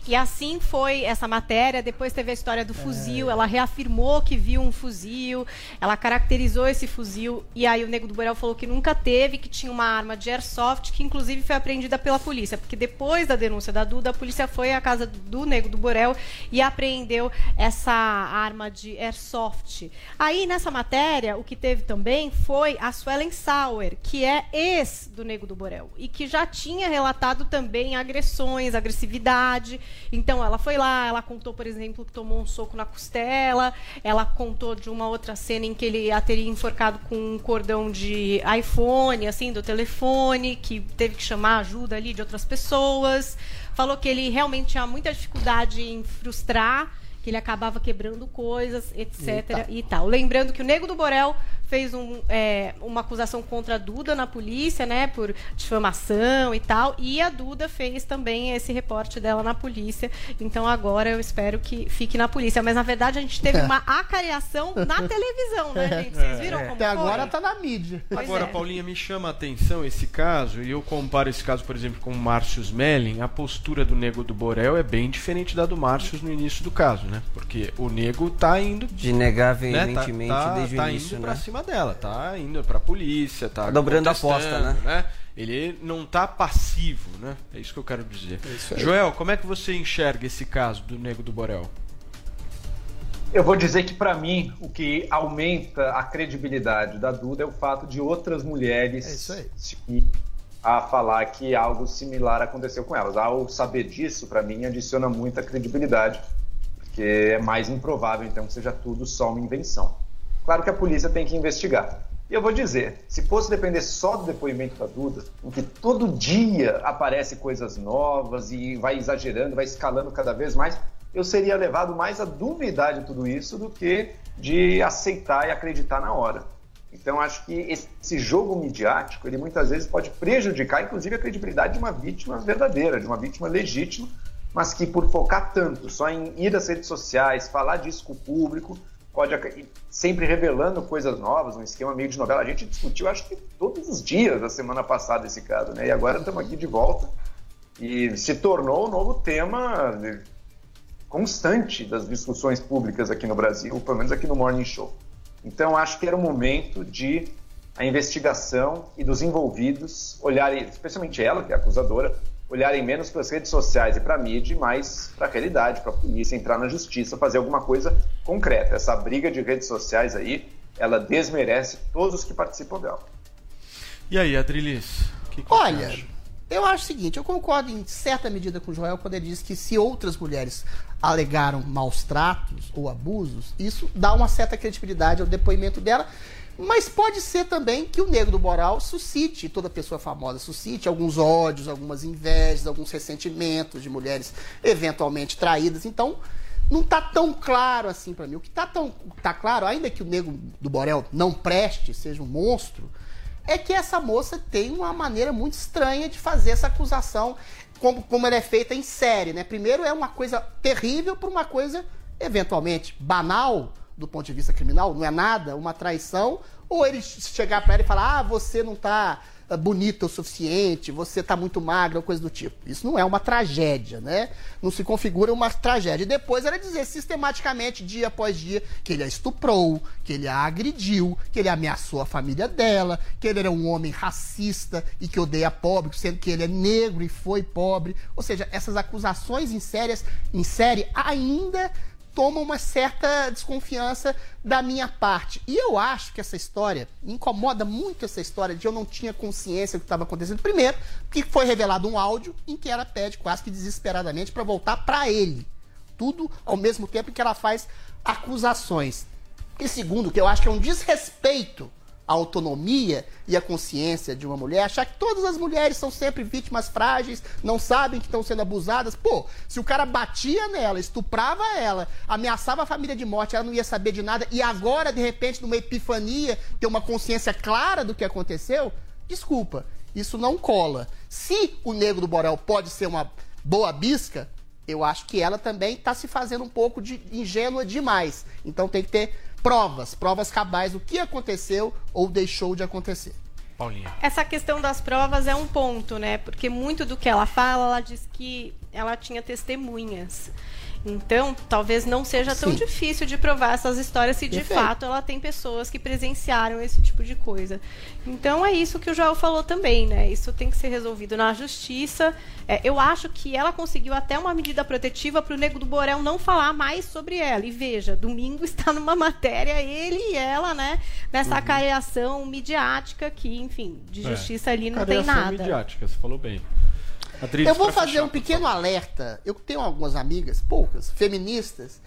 E assim foi essa matéria. Depois teve a história do fuzil. Ela reafirmou que viu um fuzil. Ela caracterizou esse fuzil. E aí o Nego do Borel falou que nunca teve, que tinha uma arma de airsoft, que inclusive foi apreendida pela polícia. Porque depois da denúncia da Duda, a polícia foi à casa do Nego do Borel e apreendeu essa arma de airsoft. Aí nessa matéria, o que teve também foi a Suelen Sauer, que é ex do Nego do Borel. E que já tinha relatado também agressões, agressividade. Então ela foi lá, ela contou, por exemplo, que tomou um soco na costela. Ela contou de uma outra cena em que ele a teria enforcado com um cordão de iPhone, assim, do telefone, que teve que chamar ajuda ali de outras pessoas. Falou que ele realmente tinha muita dificuldade em frustrar, que ele acabava quebrando coisas, etc. Eita. e tal. Lembrando que o Nego do Borel fez um, é, uma acusação contra a Duda na polícia, né, por difamação e tal, e a Duda fez também esse reporte dela na polícia. Então agora eu espero que fique na polícia. Mas na verdade a gente teve uma acariação na televisão, né, gente? Vocês viram como Até foi? agora tá na mídia. Pois Agora, é. Paulinha, me chama a atenção esse caso, e eu comparo esse caso, por exemplo, com o Márcio Smelling, a postura do Nego do Borel é bem diferente da do Márcio no início do caso, né? Porque o Nego tá indo... De negar né? Tá- veementemente tá, desde o tá início, indo né? pra cima dela, tá indo pra polícia, tá Tá dobrando a aposta, né? Ele não tá passivo, né? É isso que eu quero dizer. isso aí. Joel, como é que você enxerga esse caso do Nego do Borel? Eu vou dizer que, para mim, o que aumenta a credibilidade da Duda é o fato de outras mulheres É se a falar que algo similar aconteceu com elas. Ao saber disso, para mim, adiciona muita credibilidade, porque é mais improvável, então, que seja tudo só uma invenção. Claro que a polícia tem que investigar. E eu vou dizer, se fosse depender só do depoimento da Duda, em que todo dia aparece coisas novas e vai exagerando, vai escalando cada vez mais, eu seria levado mais a duvidar de tudo isso do que de aceitar e acreditar na hora. Então acho que esse jogo midiático, ele muitas vezes pode prejudicar, inclusive, a credibilidade de uma vítima verdadeira, de uma vítima legítima, mas que por focar tanto só em ir às redes sociais, falar disso com o público, pode sempre revelando coisas novas, um esquema meio de novela. A gente discutiu, acho que todos os dias da semana passada esse caso, né? E agora estamos aqui de volta e se tornou o novo tema constante das discussões públicas aqui no Brasil, pelo menos aqui no Morning Show. Então acho que era o momento de a investigação e dos envolvidos olharem, especialmente ela, que é acusadora, olharem menos para as redes sociais e para a mídia, e mais para a realidade, para a polícia entrar na justiça, fazer alguma coisa concreta. Essa briga de redes sociais aí, ela desmerece todos os que participam dela. E aí, Adrilis? o que que você Olha, acha? eu acho o seguinte, eu concordo em certa medida com o Joel quando ele diz que se outras mulheres alegaram maus tratos ou abusos, isso dá uma certa credibilidade ao depoimento dela, mas pode ser também que o negro do moral suscite, toda pessoa famosa suscite alguns ódios, algumas invejas, alguns ressentimentos de mulheres eventualmente traídas. Então, não tá tão claro assim pra mim. O que tá tão tá claro, ainda que o negro do Borel não preste, seja um monstro, é que essa moça tem uma maneira muito estranha de fazer essa acusação, como, como ela é feita em série, né? Primeiro é uma coisa terrível por uma coisa eventualmente banal do ponto de vista criminal, não é nada, uma traição, ou ele chegar para ela e falar: "Ah, você não tá ah, bonita o suficiente, você tá muito magra, ou coisa do tipo". Isso não é uma tragédia, né? Não se configura uma tragédia. E depois ela dizer sistematicamente, dia após dia, que ele a estuprou, que ele a agrediu, que ele ameaçou a família dela, que ele era um homem racista e que odeia pobre, sendo que ele é negro e foi pobre. Ou seja, essas acusações em, sérias, em série ainda toma uma certa desconfiança da minha parte. E eu acho que essa história, incomoda muito essa história de eu não tinha consciência do que estava acontecendo. Primeiro, que foi revelado um áudio em que ela pede quase que desesperadamente para voltar para ele. Tudo ao mesmo tempo que ela faz acusações. E segundo, que eu acho que é um desrespeito à autonomia e à consciência de uma mulher, achar que todas as mulheres são sempre vítimas frágeis, não sabem que estão sendo abusadas. Pô, se o cara batia nela, estuprava ela, ameaçava a família de morte, ela não ia saber de nada, e agora, de repente, numa epifania, ter uma consciência clara do que aconteceu, desculpa, isso não cola. Se o Negro do Borel pode ser uma boa bisca, eu acho que ela também está se fazendo um pouco de ingênua demais. Então tem que ter provas, provas cabais do que aconteceu ou deixou de acontecer. Paulinha. Essa questão das provas é um ponto, né? Porque muito do que ela fala, ela diz que ela tinha testemunhas. Então, talvez não seja tão Sim. difícil de provar essas histórias se de Perfeito. fato ela tem pessoas que presenciaram esse tipo de coisa. Então, é isso que o Joel falou também, né? Isso tem que ser resolvido na justiça. É, eu acho que ela conseguiu até uma medida protetiva para o Nego do Borel não falar mais sobre ela. E veja, domingo está numa matéria ele e ela, né? Nessa careação midiática que, enfim, de É. justiça ali não Cadê tem nada. midiática? Você falou bem. Adriles, eu vou fazer um pequeno alerta. Eu tenho algumas amigas, poucas, feministas,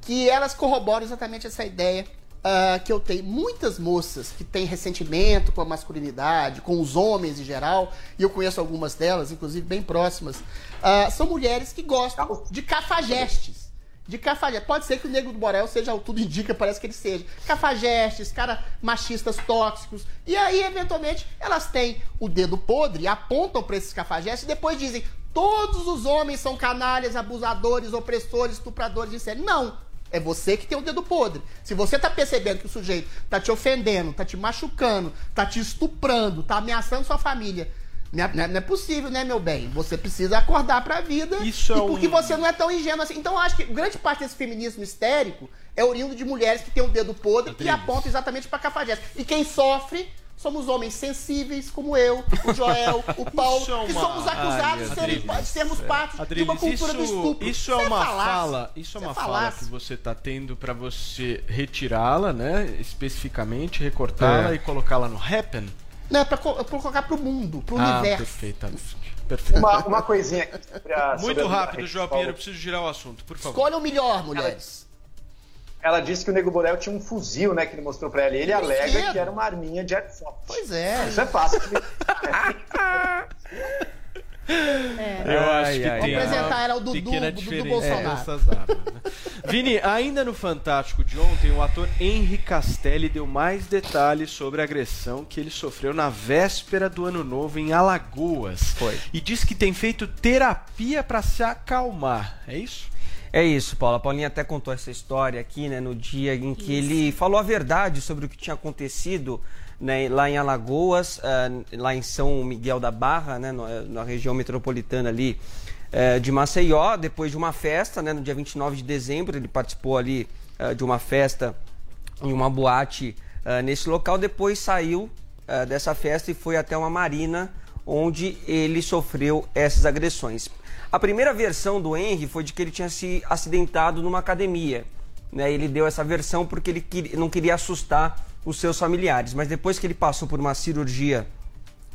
que elas corroboram exatamente essa ideia ah, que eu tenho. Muitas moças que têm ressentimento com a masculinidade, com os homens em geral, e eu conheço algumas delas, inclusive bem próximas, ah, são mulheres que gostam de cafajestes. De cafajestes. Pode ser que o Negro do Borel seja, tudo indica, parece que ele seja. Cafajestes, cara machistas tóxicos. E aí, eventualmente, elas têm o dedo podre, apontam para esses cafajestes e depois dizem: todos os homens são canalhas, abusadores, opressores, estupradores série. Não. É você que tem o dedo podre. Se você tá percebendo que o sujeito tá te ofendendo, tá te machucando, tá te estuprando, tá ameaçando sua família. Não é, não é- não é possível, né, meu bem? Você precisa acordar pra vida. Isso e é porque um- você não é tão ingênuo assim. Então eu acho que grande parte desse feminismo histérico é oriundo de mulheres que têm o dedo podre e apontam exatamente pra cafajeste. E quem sofre somos homens sensíveis como eu, o Joel, o Paulo, é que uma- somos acusados de, serem- Adriles, de sermos é. parte de Adriles, uma cultura do isso- estupro. Isso é Isso uma falácia. fala, isso é Isso uma é fala falácia. que você está tendo para você retirá-la, né, especificamente, recortá-la É. e colocá-la no Happen. Não, é pra, pra colocar pro mundo, pro ah, universo. perfeitamente. Perfeito. Uma, uma coisinha aqui sobre a. sobre Muito rápido, João Pinheiro, eu preciso girar o assunto, por favor. Escolha o melhor, mulheres. Ela disse que o Nego Borel tinha um fuzil, né, que ele mostrou pra ela. E ele alega Brinquedo. que era uma arminha de airsoft. Pois é. Isso é fácil. Eu acho que Vamos tem apresentar ela ao Dudu, pequena Dudu diferença Bolsonaro. armas, né? Vini, ainda no Fantástico de ontem, o ator Henry Castelli deu mais detalhes sobre a agressão que ele sofreu na véspera do Ano Novo em Alagoas. Foi. E disse que tem feito terapia para se acalmar. É isso? É isso, Paula. A Paulinha até contou essa história aqui, né, no dia em que ele falou a verdade sobre o que tinha acontecido né, lá em Alagoas, ah, lá em São Miguel da Barra, né, no- na região metropolitana ali eh, de Maceió, depois de uma festa, né, no dia 29 de dezembro, ele participou ali ah, de uma festa em uma boate nesse local, depois saiu dessa festa e foi até uma marina onde ele sofreu essas agressões. A primeira versão do Henry foi de que ele tinha se acidentado numa academia. Né? Ele deu essa versão porque ele não queria assustar os seus familiares. Mas depois que ele passou por uma cirurgia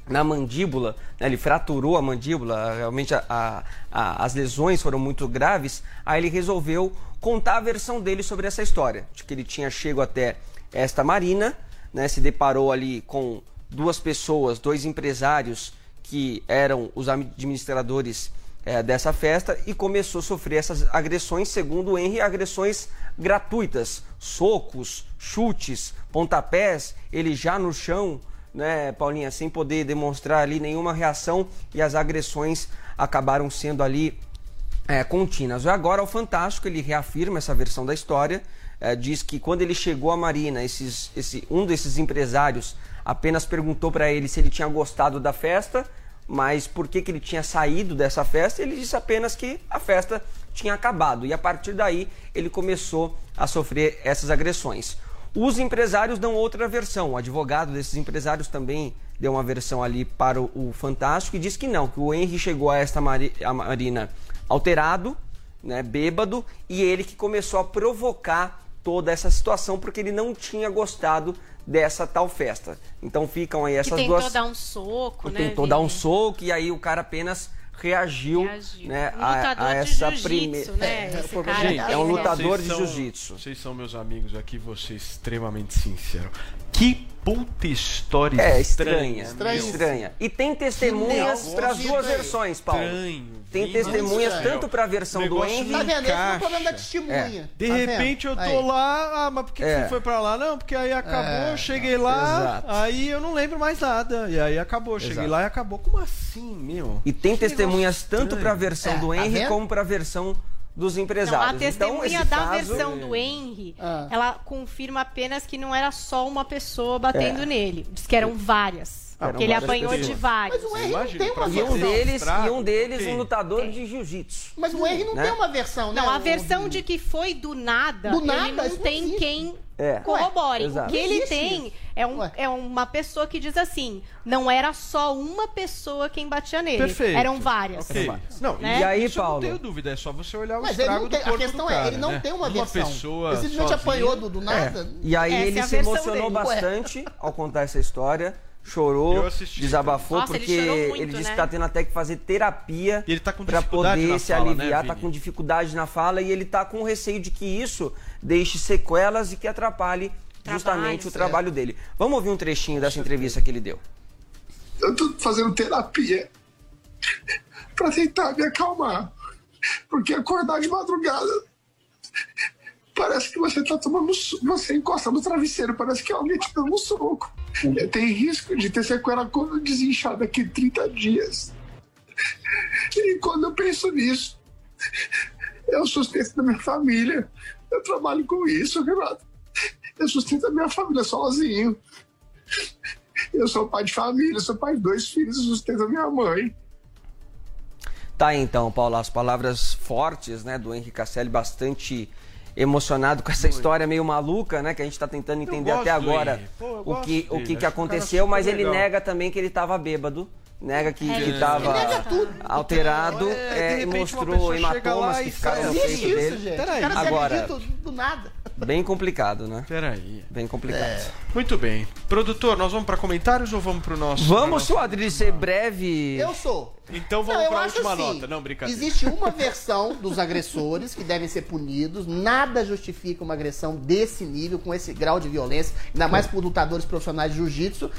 na mandíbula, né, ele fraturou a mandíbula, realmente a- a- a- as lesões foram muito graves, aí ele resolveu contar a versão dele sobre essa história, de que ele tinha chego até esta marina, né, se deparou ali com duas pessoas, dois empresários que eram os administradores eh, dessa festa e começou a sofrer essas agressões, segundo o Henry, agressões gratuitas, socos, chutes, pontapés, ele já no chão, né, Paulinha, sem poder demonstrar ali nenhuma reação e as agressões acabaram sendo ali é, contínuas. Agora o Fantástico ele reafirma essa versão da história, é, diz que quando ele chegou à Marina, esses, esse, um desses empresários apenas perguntou para ele se ele tinha gostado da festa, mas por que, que ele tinha saído dessa festa, ele disse apenas que a festa tinha acabado. E a partir daí ele começou a sofrer essas agressões. Os empresários dão outra versão. O advogado desses empresários também deu uma versão ali para o, Fantástico e diz que não, que o Henry chegou a esta mari, a Marina alterado, né, bêbado, e ele que começou a provocar toda essa situação porque ele não tinha gostado dessa tal festa. Então ficam aí Que essas tentou duas dar um soco, né? tentou dar um Vini? soco e aí o cara apenas reagiu, Reagiu. né, Um a, lutador a de essa jiu-jitsu, primeira né? Cara gente, é um vocês lutador de são- jiu-jitsu. Vocês são meus amigos aqui, vou ser extremamente sincero. Que puta história É estranha. estranha, estranha. E tem testemunhas para as duas versões, Paulo. estranho, Tem testemunhas tanto para a versão do Henry. Tá vendo? Esse é o problema da testemunha. É. De Tá repente vendo? eu tô Aí. lá, ah, mas por que, que É. você foi pra lá? Não, porque aí acabou, É, cheguei lá, Exato. aí eu não lembro mais nada. E aí acabou, cheguei Exato. lá e acabou. Como assim, meu? E tem Que testemunhas tanto para a versão É, do tá Henry vendo? como para a versão dos Não, empresários. a testemunha então, esse da caso, versão do Henry, Ah. ela confirma apenas que não era só uma pessoa batendo É. nele. Diz que eram várias. Eram que ele apanhou pessoas. de vários. Mas o Imagina, não tem uma E um versão. deles, e um deles um lutador de jiu-jitsu. Mas o Henry não Né? tem uma versão, né? Não, a versão de que foi do nada, Do ele nada, não isso não tem existe. quem É. corrobore. Ué, o que ele tem é, um, Ué. é uma pessoa que diz assim: não era só uma pessoa quem batia nele. Perfeito. Eram várias. Ok. Não, Né? e aí, isso eu Paulo? não tenho dúvida, é só você olhar o Mas ele estrago não tem, do a corpo questão do é, cara, ele não né? tem uma versão. pessoa ele simplesmente sozinha- apanhou do, do nada. E aí Essa é ele a se versão emocionou dele. bastante ao contar essa história, chorou, Eu assisti, desabafou, Nossa, ele porque ele, muito, disse né? que tá tendo até que fazer terapia E ele tá com para dificuldade poder se fala, né, aliviar, tá Vini? com dificuldade na fala e ele tá com receio de que isso deixe sequelas e que atrapalhe justamente o certo. trabalho dele. Vamos ouvir um trechinho dessa entrevista que ele deu. Eu tô fazendo terapia pra tentar me acalmar. Porque acordar de madrugada parece que você tá tomando. Você encosta no travesseiro, parece que alguém te dando um soco. Tem risco de ter sequela quando desinchar daqui a 30 dias. E quando eu penso nisso, eu sustento da minha família. Eu trabalho com isso, Renato. Eu sustento a minha família sozinho. Eu sou pai de família, sou pai de dois filhos, sustento a minha mãe. Tá então, Paulo, as palavras fortes, né, do Henrique Casselli, bastante emocionado com essa história meio maluca, né, que a gente tá tentando entender até agora. Pô, o que, o que, que aconteceu, mas ele legal. nega também que ele tava bêbado, nega que, É, que ele tava alterado, É, de é, mostrou hematomas que e ficaram no Existe peito isso, dele. gente. Peraí. O Agora- do nada. Bem complicado, né? Peraí. Bem complicado. É. Muito bem. Produtor, nós vamos pra comentários ou vamos pro nosso... Vamos, o Adri ser breve. Eu sou. Então vamos pra acho última assim, nota. Não, brincadeira. Existe uma versão dos agressores que devem ser punidos. Nada justifica uma agressão desse nível, com esse grau de violência, ainda mais por lutadores profissionais de jiu-jitsu.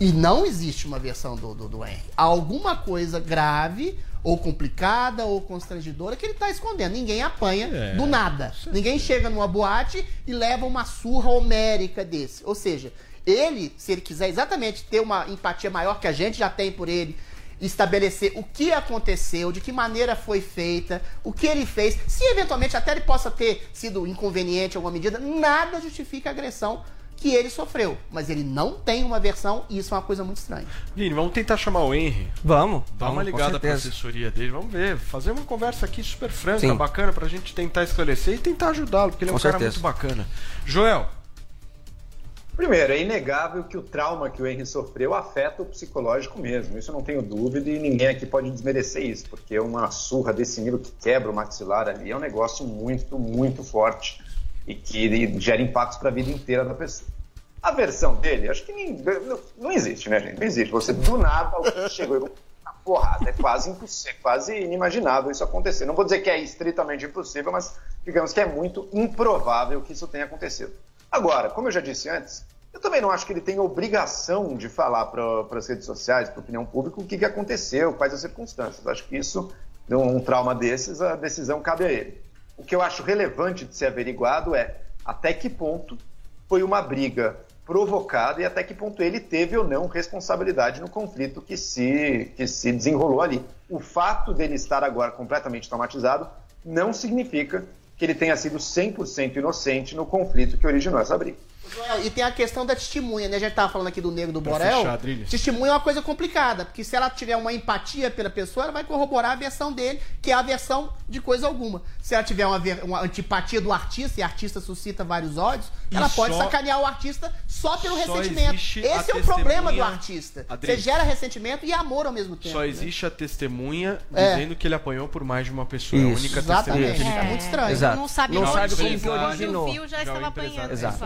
E não existe uma versão do, do, do Henry. Há alguma coisa grave, ou complicada, ou constrangedora que ele tá escondendo. Ninguém apanha É, do nada. Ninguém chega numa boate e leva uma surra homérica desse. Ou seja, ele, se ele quiser exatamente ter uma empatia maior que a gente já tem por ele, estabelecer o que aconteceu, de que maneira foi feita, o que ele fez, se eventualmente até ele possa ter sido inconveniente em alguma medida, nada justifica a agressão que ele sofreu. Mas ele não tem uma versão e isso é uma coisa muito estranha. Vini, vamos tentar chamar o Henry. Vamos. Dá vamos, uma ligada pra certeza. assessoria dele, vamos ver. Fazer uma conversa aqui super franca, Sim. bacana, pra gente tentar esclarecer e tentar ajudá-lo, porque ele é um Com cara certeza. muito bacana. Joel, Primeiro, é inegável que o trauma que o Henry sofreu afeta o psicológico mesmo. Isso eu não tenho dúvida e ninguém aqui pode desmerecer isso, porque uma surra desse nível que quebra o maxilar ali é um negócio muito, muito forte e que gera impactos para a vida inteira da pessoa. A versão dele, acho que nem- não, não existe, né, gente? Não existe. Você do nada chegou e porrada. É quase impossível, é quase inimaginável isso acontecer. Não vou dizer que é estritamente impossível, mas digamos que é muito improvável que isso tenha acontecido. Agora, como eu já disse antes, eu também não acho que ele tem obrigação de falar para as redes sociais, para a opinião pública, o que, que aconteceu, quais as circunstâncias. Acho que isso, um trauma desses, a decisão cabe a ele. O que eu acho relevante de ser averiguado é até que ponto foi uma briga provocada e até que ponto ele teve ou não responsabilidade no conflito que se, que se desenrolou ali. O fato dele estar agora completamente traumatizado não significa que ele tenha sido 100% inocente no conflito que originou essa briga. Joel, E tem a questão da testemunha, né? A gente tava falando aqui do Negro do Pra Borel. fechar. Testemunha é uma coisa complicada, porque se ela tiver uma empatia pela pessoa, ela vai corroborar a versão dele, que é a versão de coisa alguma. Se ela tiver uma, uma antipatia do artista, e a artista suscita vários ódios, E ela pode só- sacanear o artista só pelo só ressentimento. Esse é o problema do artista. Adriles. Você gera ressentimento e amor ao mesmo tempo. Só né? existe a testemunha É. dizendo que ele apanhou por mais de uma pessoa. É a Isso. única Exatamente. testemunha que ele É tem. muito estranho. Exato. Não sabe Não sabe como onde originou. viu, já, Já estava o empresário. apanhando. Exato.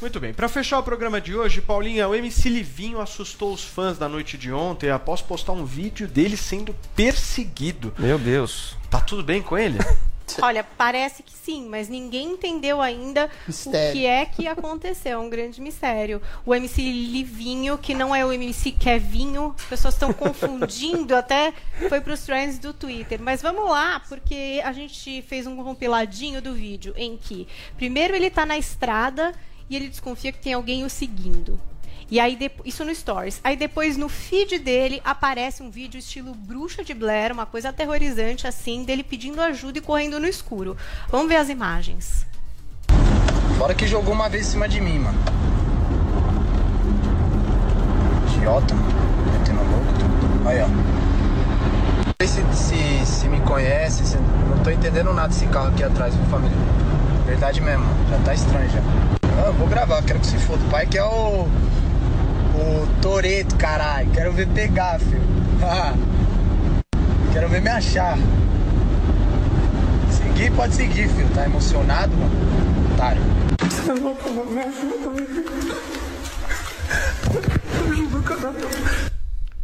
Muito bem, pra fechar o programa de hoje, Paulinha, o MC Livinho assustou os fãs da noite de ontem após postar um vídeo dele sendo perseguido. Meu Deus. Tá tudo bem com ele? Olha, parece que sim, mas ninguém entendeu ainda Mistério. o que é que aconteceu. É um grande mistério. O MC Livinho, que não é o MC Kevinho, as pessoas estão confundindo, até foi para os trends do Twitter. Mas vamos lá, porque a gente fez um compiladinho do vídeo em que, primeiro, ele está na estrada e ele desconfia que tem alguém o seguindo. E aí, isso no Stories. Aí depois, no feed dele, aparece um vídeo estilo Bruxa de Blair, uma coisa aterrorizante assim, dele pedindo ajuda e correndo no escuro. Vamos ver as imagens. Fora que jogou uma vez em cima de mim, mano. Idiota, mano. Metendo louco. Aí, ó. Não sei se, se, se me conhece, se... não tô entendendo nada desse carro aqui atrás, viu, família? Verdade mesmo, já tá estranho já. Ah, eu vou gravar, quero que se foda. O pai que é o. O Toreto, caralho. Quero ver pegar, filho. Quero ver me achar. Seguir, pode seguir, filho. Tá emocionado, mano? Otário. Você me ajuda, me ajuda, cara.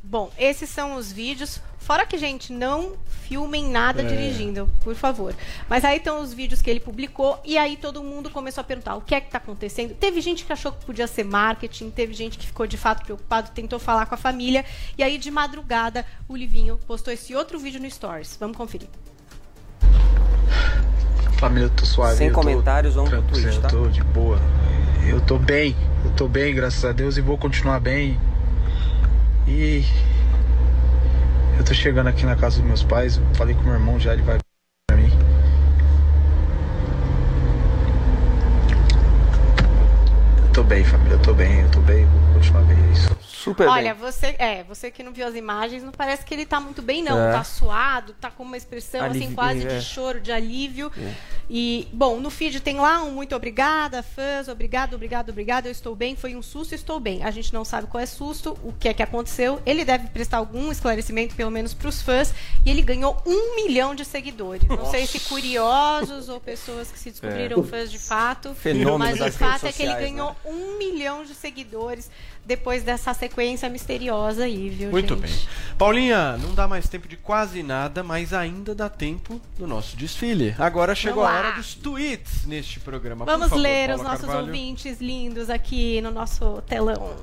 Bom, esses são os vídeos. Fora que, gente, não filmem nada É. dirigindo, por favor. Mas aí estão os vídeos que ele publicou e aí todo mundo começou a perguntar o que é que tá acontecendo. Teve gente que achou que podia ser marketing, teve gente que ficou de fato preocupado, tentou falar com a família. E aí, de madrugada, o Livinho postou esse outro vídeo no Stories. Vamos conferir. Família, eu tô suave. Sem eu tô comentários, vamos pro Twitch, tá? Eu tô de boa. Eu tô bem, eu tô bem, graças a Deus, e vou continuar bem. E. Eu tô chegando aqui na casa dos meus pais, falei com meu irmão já, ele vai pra mim. Eu tô bem, família, eu tô bem, eu tô bem, vou continuar bem, é isso. Super Olha, você, é, você que não viu as imagens, não parece que ele tá muito bem, não. É. Tá suado, tá com uma expressão assim, Alívio, quase é. de choro, de alívio. É. E, bom, no feed tem lá um muito obrigada, fãs, obrigado, obrigado, obrigado, eu estou bem, foi um susto, estou bem. A gente não sabe qual é susto, o que é que aconteceu. Ele deve prestar algum esclarecimento, pelo menos para os fãs, e ele ganhou um milhão de seguidores. Não sei se curiosos ou pessoas que se descobriram É. fãs de fato, Fenômeno mas o fato é que ele ganhou um milhão de seguidores depois dessa sequência misteriosa aí, viu, Muito gente? bem. Paulinha, não dá mais tempo de quase nada, mas ainda dá tempo do nosso desfile. Agora chegou a hora dos tweets neste programa. Vamos favor, ler os Paula nossos Carvalho. ouvintes lindos aqui no nosso telão.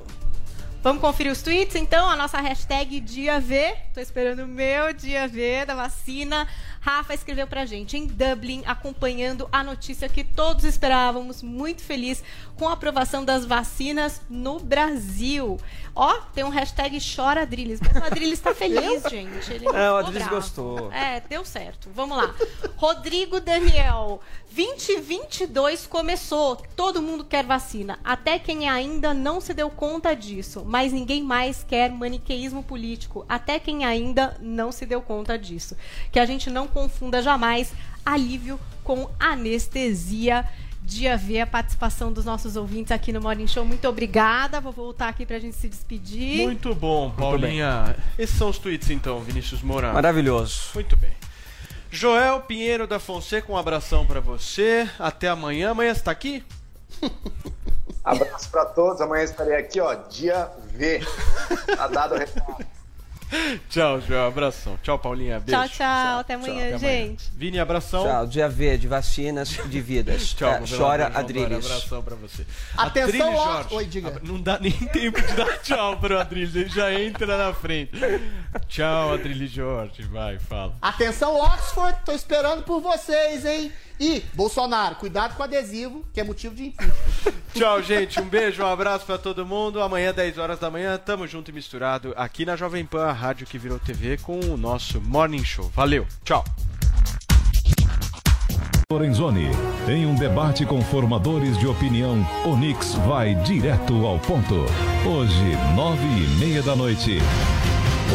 Vamos conferir os tweets, então? A nossa hashtag Dia V. Tô esperando o meu Dia V da vacina. Rafa escreveu pra gente em Dublin, acompanhando a notícia que todos esperávamos, muito feliz com a aprovação das vacinas no Brasil. Ó, tem um hashtag Chora Adriles. Mas o Adriles tá feliz, gente. Ele não É, o Adriles bravo. gostou. É, deu certo. Vamos lá. Rodrigo Daniel. 2022 começou. Todo mundo quer vacina. Até quem ainda não se deu conta disso. Mas ninguém mais quer maniqueísmo político. Até quem ainda não se deu conta disso. Que a gente não confunda jamais alívio com anestesia. Dia ver a participação dos nossos ouvintes aqui no Morning Show. Muito obrigada. Vou voltar aqui pra gente se despedir. Muito bom, Paulinha. Esses são os tweets então, Vinícius Moura. Maravilhoso. Muito bem. Joel Pinheiro da Fonseca, um abração pra você. Até amanhã. Amanhã você tá aqui? Abraço pra todos. Amanhã estarei aqui, ó, dia V. Tá dado o recado. Tchau, Joel. Abração. Tchau, Paulinha. Beijo. Tchau, tchau. Até amanhã, gente. Vini, abração. Tchau, dia V, de vacinas de vidas. Tchau, É, chora Adriles. Abração pra você. Atenção, Adriles. Jorge. Oi, diga. Não dá nem tempo de dar tchau pro Adriles, ele já entra na frente. Tchau, Adriles Jorge. Vai, fala. Atenção, Oxford, tô esperando por vocês, hein? E, Bolsonaro, cuidado com o adesivo, que é motivo de impeachment. Tchau, gente. Um beijo, um abraço pra todo mundo. Amanhã, 10 horas da manhã, tamo junto e misturado aqui na Jovem Pan, a rádio que virou TV, com o nosso Morning Show. Valeu, tchau. Lorenzoni, em um debate com formadores de opinião, Onix vai direto ao ponto. Hoje, nove e meia da noite.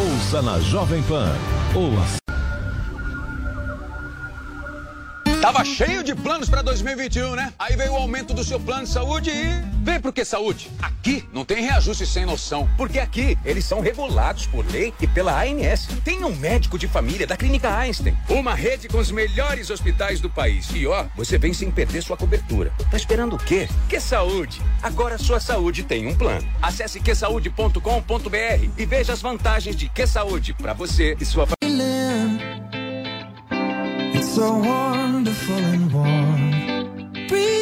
Ouça na Jovem Pan. Ou Tava cheio de planos para 2021, né? Aí veio o aumento do seu plano de saúde e vem pro que saúde. Aqui não tem reajuste sem noção, porque aqui eles são regulados por lei e pela ANS. Tem um médico de família da Clínica Einstein, uma rede com os melhores hospitais do país. E ó, você vem sem perder sua cobertura. Tá esperando o quê? Que saúde? Agora sua saúde tem um plano. Acesse quesaude.com.br e veja as vantagens de Que Saúde para você e sua família. So wonderful and warm. Breathe